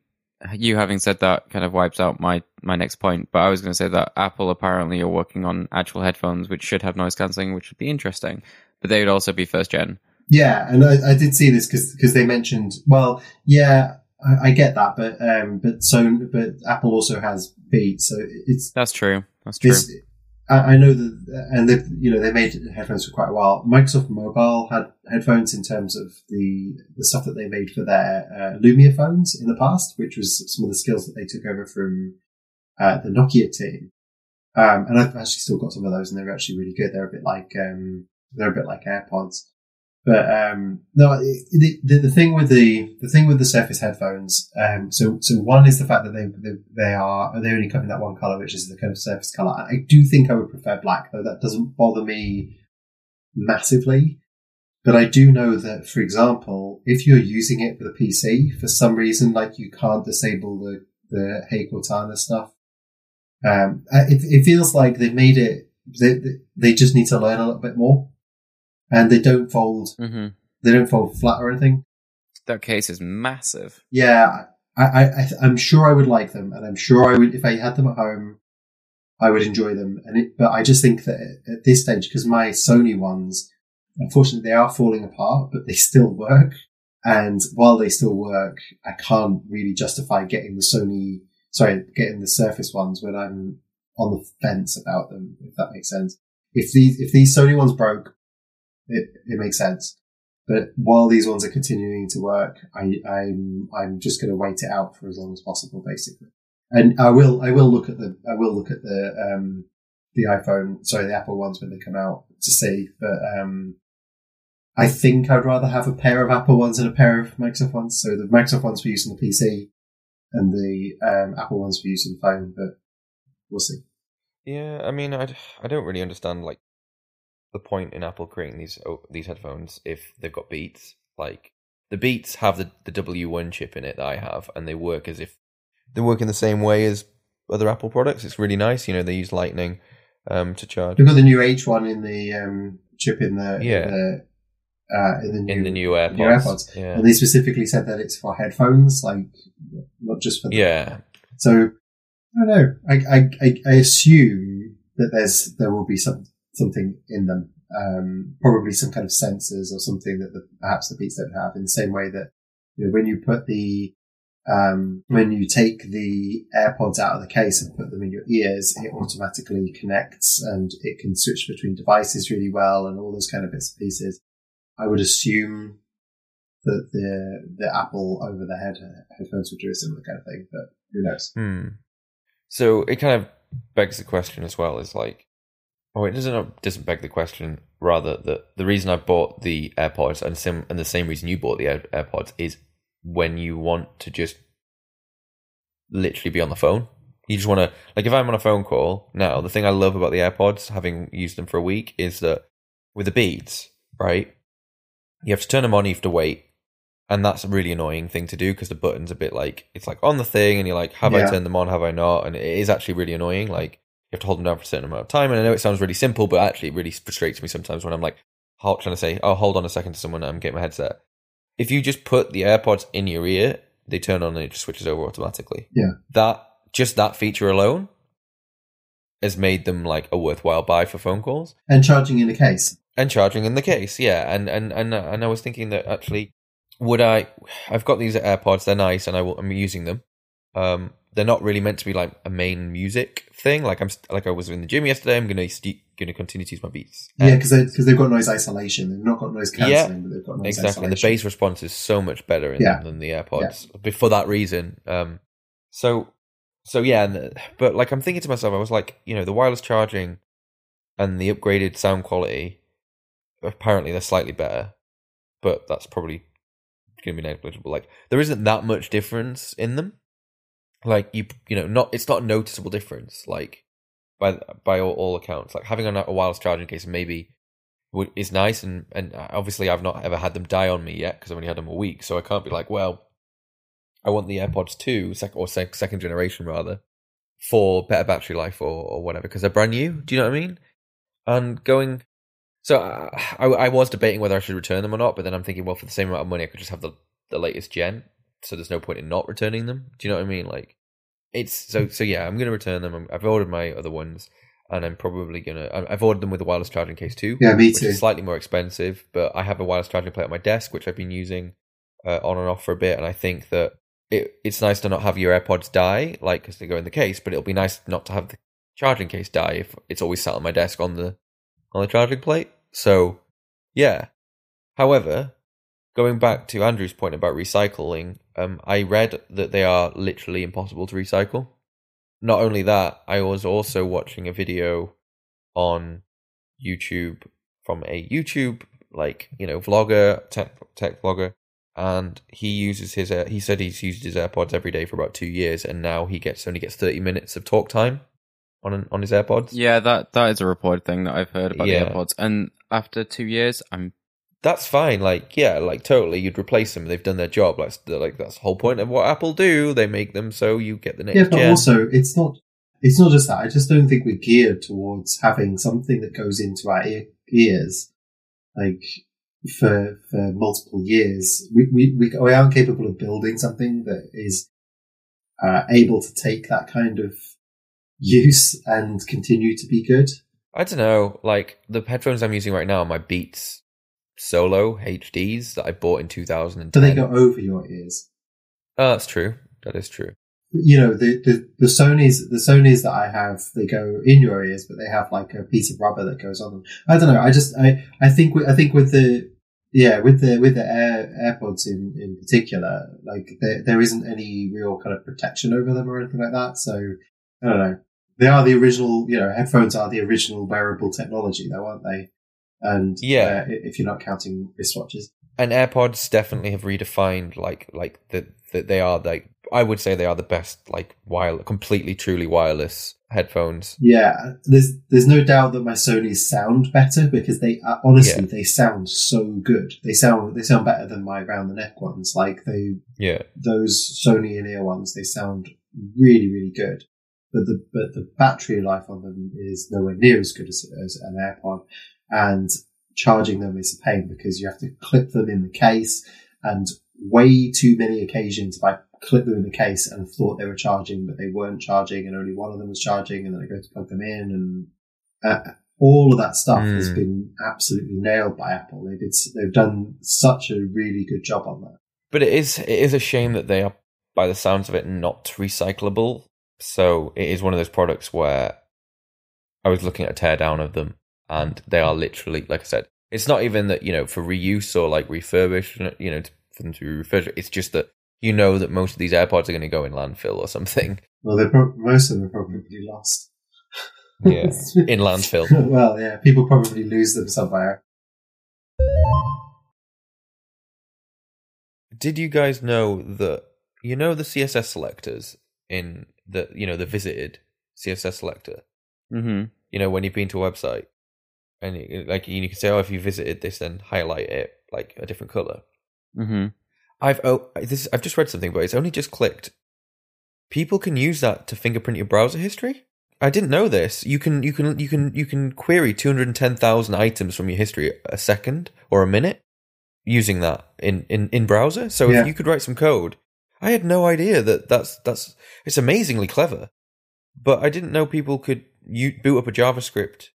you having said that kind of wipes out my my next point. But I was going to say that Apple apparently are working on actual headphones which should have noise cancelling, which would be interesting. but they would also be first gen. Yeah, and I, I did see this because they mentioned. Well, yeah, I, I get that, but um, but so but Apple also has Beats, so it's That's true. That's true. I know that, and they've you know they made headphones for quite a while. Microsoft Mobile had headphones in terms of the the stuff that they made for their uh, Lumia phones in the past, which was some of the skills that they took over from uh, the Nokia team. Um, and I've actually still got some of those, and they're actually really good. They're a bit like um, they're a bit like AirPods. But um, no, the, the thing with the the thing with the Surface headphones. Um, so so one is the fact that they they, they are they only come in that one color, which is the kind of Surface color. I do think I would prefer black, though that doesn't bother me massively. But I do know that, for example, if you're using it with a PC for some reason, like you can't disable the the Hey Cortana stuff, um, it, it feels like they've made it. They they just need to learn a little bit more, and they don't fold. hmm They don't fold flat or anything. That case is massive. Yeah, I, I, I I'm sure I would like them, and I'm sure I would if I had them at home. I would enjoy them, and it, but I just think that at this stage, because my Sony ones, unfortunately, they are falling apart, but they still work. And while they still work, I can't really justify getting the Sony, sorry, getting the Surface ones when I'm on the fence about them, if that makes sense. If these, if these Sony ones broke, it, it makes sense. But while these ones are continuing to work, I, I'm, I'm just going to wait it out for as long as possible, basically. And I will, I will look at the, I will look at the, um, the iPhone, sorry, the Apple ones when they come out to see, but, um, I think I'd rather have a pair of Apple ones and a pair of Microsoft ones. So the Microsoft ones for use on the PC and the, um, Apple ones for use on the phone, but we'll see. Yeah, I mean, I I don't really understand like the point in Apple creating these oh, these headphones if they've got Beats. Like the Beats have the the W one chip in it that I have, and they work as if they work in the same way as other Apple products. It's really nice. You know, they use Lightning um, to charge We've got the new H one in the, um, chip in the, Yeah. in the, uh, in the new, in the new AirPods. new AirPods. Yeah, And they specifically said that it's for headphones, like not just for the yeah, So I don't know. I, I, I, I assume that there's there will be some something in them, um, probably some kind of sensors or something that the, perhaps the Beats don't have. In the same way that you know when you put the um, when you take the AirPods out of the case and put them in your ears, it automatically connects and it can switch between devices really well and all those kind of bits and pieces. I would assume that the the Apple over the head headphones would do a similar kind of thing, but who knows? Hmm. So it kind of begs the question as well. Is like, oh, it doesn't doesn't beg the question. Rather, that the reason I bought the AirPods and sim and the same reason you bought the Air- AirPods is when you want to just literally be on the phone. You just want to like if I'm on a phone call now. The thing I love about the AirPods, having used them for a week, is that with the Beats, right? You have to turn them on. You have to wait and that's a really annoying thing to do because the button's a bit like it's like on the thing and you're like have i turned them on have i not and it is actually really annoying like have to hold them down for a certain amount of time. And i know it sounds really simple but actually it really frustrates me sometimes when i'm like trying to say oh hold on a second to someone i'm getting my headset. If you just put the airpods in your ear they turn on and it just switches over automatically. Yeah. that just that feature alone has made them like a worthwhile buy for phone calls. And charging in the case. and charging in the case yeah. And and and, and i was thinking that actually would i i've got these airpods they're nice and I will, i'm using them. Um they're not really meant to be like a main music thing. Like i'm like i was in the gym yesterday i'm gonna st- gonna continue to use my beats. Yeah, because they, cause they've got noise isolation. They've not got noise cancelling, Yeah. but they've got noise exactly. And the bass response is so much better in Yeah. than the airpods but for that reason. Um so so yeah and, but like i'm thinking to myself i was like you know the wireless charging and the upgraded sound quality apparently they're slightly better but that's probably going to be negligible. Like there isn't that much difference in them like you you know not it's not a noticeable difference like by by all, all accounts. Like having a, a wireless charging case maybe is nice and and obviously I've not ever had them die on me yet because I've only had them a week so I can't be like well I want the AirPods 2 sec- or sec- second generation rather for better battery life or, or whatever because they're brand new do you know what I mean? And going so uh, I, I was debating whether I should return them or not but then I'm thinking well for the same amount of money I could just have the, the latest gen so there's no point in not returning them do you know what I mean like it's so so yeah i'm gonna return them I'm- i've ordered my other ones and I'm probably gonna. I- I've ordered them with a wireless charging case too, Yeah, me which too. is slightly more expensive. But I have a wireless charging plate at my desk, which I've been using uh, on and off for a bit, and I think that it, it's nice to not have your AirPods die, like because they go in the case. But it'll be nice not to have the charging case die if it's always sat on my desk on the on the charging plate. So, yeah. However, going back to Andrew's point about recycling, um, I read that they are literally impossible to recycle. Not only that, I was also watching a video on YouTube from a YouTube like you know vlogger, tech tech vlogger, and he uses his. Uh, he said he's used his AirPods every day for about two years, and now he gets only gets thirty minutes of talk time on an, on his AirPods. Yeah, that that is a reported thing that I've heard about Yeah. the AirPods. And after two years, I'm that's fine. Like, yeah, like totally, you'd replace them. They've done their job. Like, like that's the whole point of what Apple do. They make them so you get the next Yeah, but gen. also it's not it's not just that. I just don't think we're geared towards having something that goes into our ear, ears like for for multiple years. We we we, we aren't capable of building something that is uh, able to take that kind of use and continue to be good. I don't know. Like the headphones I'm using right now my Beats Solo HDs that I bought in 2010. Do they go over your ears? Oh, that's true. That is true. you know the, the the Sony's the Sony's that I have they go in your ears, but they have like a piece of rubber that goes on them. I don't know. I just I I think with, I think with the yeah with the with the Air AirPods in in particular, like there there isn't any real kind of protection over them or anything like that. So I don't know. They are the original, you know, headphones are the original wearable technology, though, aren't they? And Yeah. uh, if you're not counting wristwatches, And AirPods definitely have redefined like like that that they are like I would say they are the best like wireless, completely truly wireless headphones. Yeah, there's there's no doubt that my Sony's sound better because they uh, honestly Yeah. they sound so good. They sound they sound better than my round the neck ones. Like they Yeah. those Sony in ear ones, they sound really really good. But the but the battery life on them is nowhere near as good as, as an AirPod, and charging them is a pain because you have to clip them in the case, and way too many occasions I clipped them in the case and thought they were charging, but they weren't charging, and only one of them was charging, and then I go to plug them in, and uh, all of that stuff has Hmm. been absolutely nailed by Apple. They did they've done such a really good job on that. But it is it is a shame that they are by the sounds of it not recyclable. So it is one of those products where I was looking at a teardown of them and they are literally like I said, it's not even that, you know, for reuse or like refurbishment, you know, to- for them to be refurbished. It's just that you know that most of these AirPods are going to go in landfill or something. Well, they're pro- most of them are probably lost. Yeah. in landfill. well, yeah, people probably lose them somewhere. Did you guys know that you know the CSS selectors in the you know the visited CSS selector? hmm You know when you've been to a website and you, like you can say, oh, if you visited this, then highlight it like a different color. hmm I've oh this I've just read something, but it's only just clicked. People can use that to fingerprint your browser history. I didn't know this. You can you can you can you can query two hundred ten thousand items from your history a second or a minute using that in in in browser. So Yeah. if you could write some code, I had no idea that that's that's it's amazingly clever. But I didn't know people could you boot up a JavaScript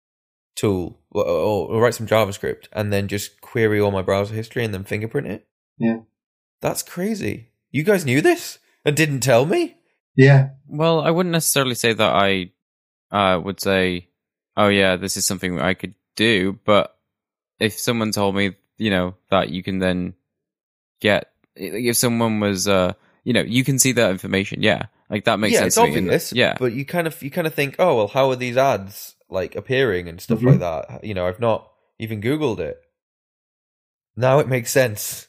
tool or, or, or write some JavaScript and then just query all my browser history and then fingerprint it. Yeah. That's crazy. You guys knew this and didn't tell me? Yeah, Well, I wouldn't necessarily say that I uh, would say, "Oh yeah, this is something I could do." But if someone told me, you know, that you can then get, if someone was, uh, you know, you can see that information. Yeah, like that makes yeah, sense. it's to me. Obvious. yeah, but you kind of you kind of think, oh well, how are these ads like appearing and stuff Mhm. like that? You know, I've not even googled it. Now it makes sense.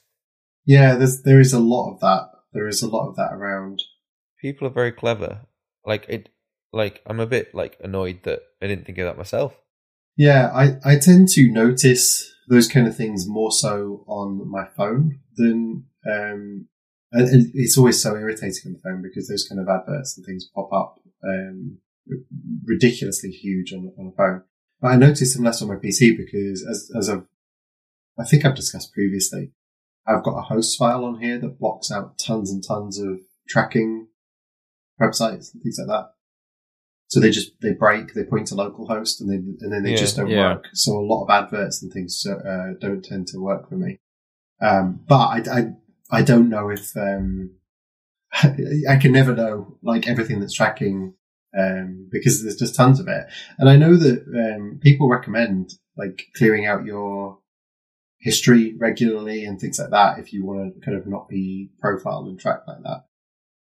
yeah. There's there is a lot of that. There is a lot of that around. People are very clever. Like it, like I'm a bit like annoyed that I didn't think of that myself. Yeah, I, I tend to notice those kind of things more so on my phone than um, and it's always so irritating on the phone because those kind of adverts and things pop up um, ridiculously huge on on the phone. But I notice them less on my PC because as as I've I think I've discussed previously, I've got a host file on here that blocks out tons and tons of tracking websites and things like that. So they just they break, they point to localhost, and then and then they Yeah, just don't yeah. work. So a lot of adverts and things uh, don't tend to work for me. Um, but I, I I don't know if um, I can never know like everything that's tracking um, because there's just tons of it. And I know that um, people recommend like clearing out your history regularly and things like that if you want to kind of not be profiled and tracked like that.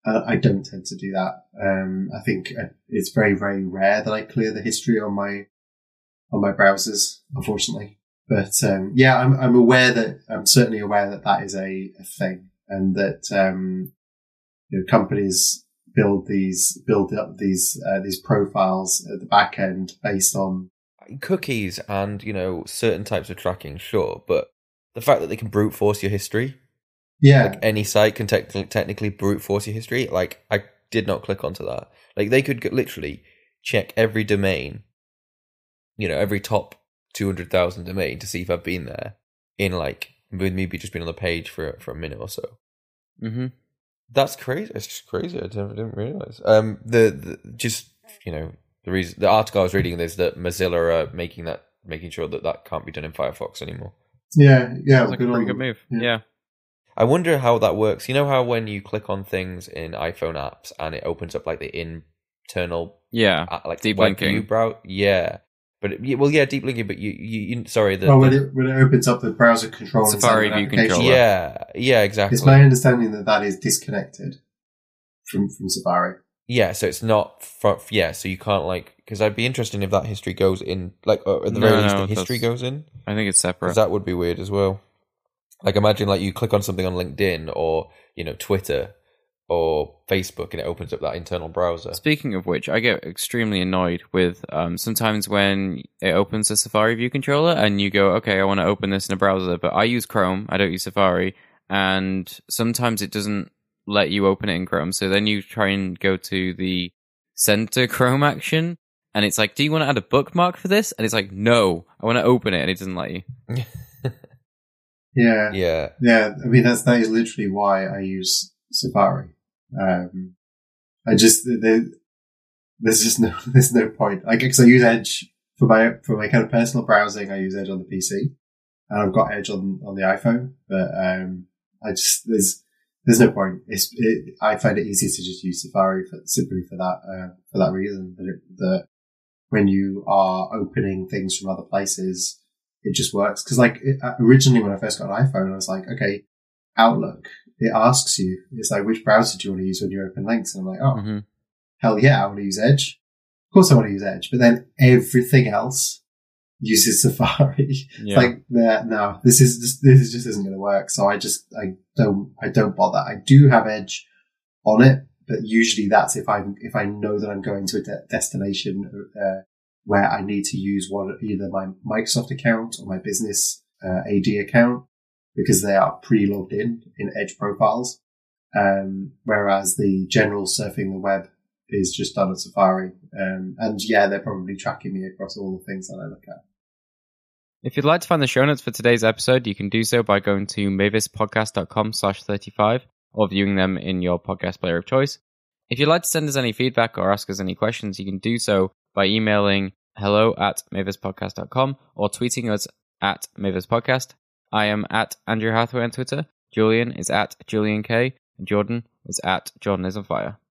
Uh, I don't tend to do that. Um, I think uh, it's very, very rare that I clear the history on my on my browsers, unfortunately. But um, yeah, I'm I'm aware that I'm certainly aware that that is a, a thing, and that um, you know, companies build these build up these uh, these profiles at the back end based on Cookies and you know certain types of tracking, sure, but the fact that they can brute force your history, yeah like any site can technically technically brute force your history. Like I did not click onto that. Like they could literally check every domain, you know, every top two hundred thousand domain to see if I've been there in like with maybe just been on the page for for a minute or so. hmm That's crazy. It's just crazy. I didn't, didn't realize. Um, the, the just you know the reason the article I was reading is that Mozilla are making that making sure that that can't be done in Firefox anymore. yeah yeah Sounds like a good pretty good move. Yeah. Yeah. I wonder how that works. You know how when you click on things in iPhone apps and it opens up like the internal Yeah. like Deep web linking. view brow. Yeah, but it, well, yeah, deep linking. But you, you, you sorry, the, well, when it when it opens up the browser control inside Safari view controller. yeah, yeah, exactly. It's my understanding that that is disconnected from from Safari. Yeah, so it's not for, yeah, so you can't like because I'd be interested if that history goes in like or at the No, very least no, the history goes in I think it's separate. that would be weird as well. Like imagine like you click on something on LinkedIn or you know Twitter or Facebook and it opens up that internal browser. Speaking of which, I get extremely annoyed with um, sometimes when it opens the Safari view controller and you go, okay, I want to open this in a browser, but I use Chrome, I don't use Safari, and sometimes it doesn't let you open it in Chrome. So then you try and go to the center Chrome action, and it's like, do you want to add a bookmark for this? And it's like, no, I want to open it, and it doesn't let you. Yeah, Yeah, yeah. I mean, that's that is literally why I use Safari. Um, I just there, there's just no there's no point. Like, because I use Edge for my for my kind of personal browsing. I use Edge on the PC, and I've got Edge on on the iPhone. But um, I just there's there's no point. It's it, I find it easier to just use Safari for, simply for that uh, for that reason. That it, that when you are opening things from other places, it just works. Because like it, uh, originally when I first got an iPhone, I was like, okay, Outlook. It asks you, it's like, which browser do you want to use when you open links? And I'm like, oh, hmm hell yeah, I want to use Edge. Of course I want to use Edge, but then everything else uses Safari. Yeah. like, nah, no, this is just, this just isn't going to work. So I just, I don't, I don't bother. I do have Edge on it, but usually that's if I'm, if I know that I'm going to a de- destination, uh, where I need to use one, either my Microsoft account or my business, uh, AD account because they are pre-logged in in Edge profiles. Um, whereas the general surfing the web is just done at Safari. Um, and yeah, they're probably tracking me across all the things that I look at. If you'd like to find the show notes for today's episode, you can do so by going to mavispodcast.com slash 35 or viewing them in your podcast player of choice. If you'd like to send us any feedback or ask us any questions, you can do so by emailing hello at mavispodcast.com or tweeting us at mavispodcast. I am at Andrew Hathaway on Twitter. Julian is at Julian K. And Jordan is at Jordan is on fire.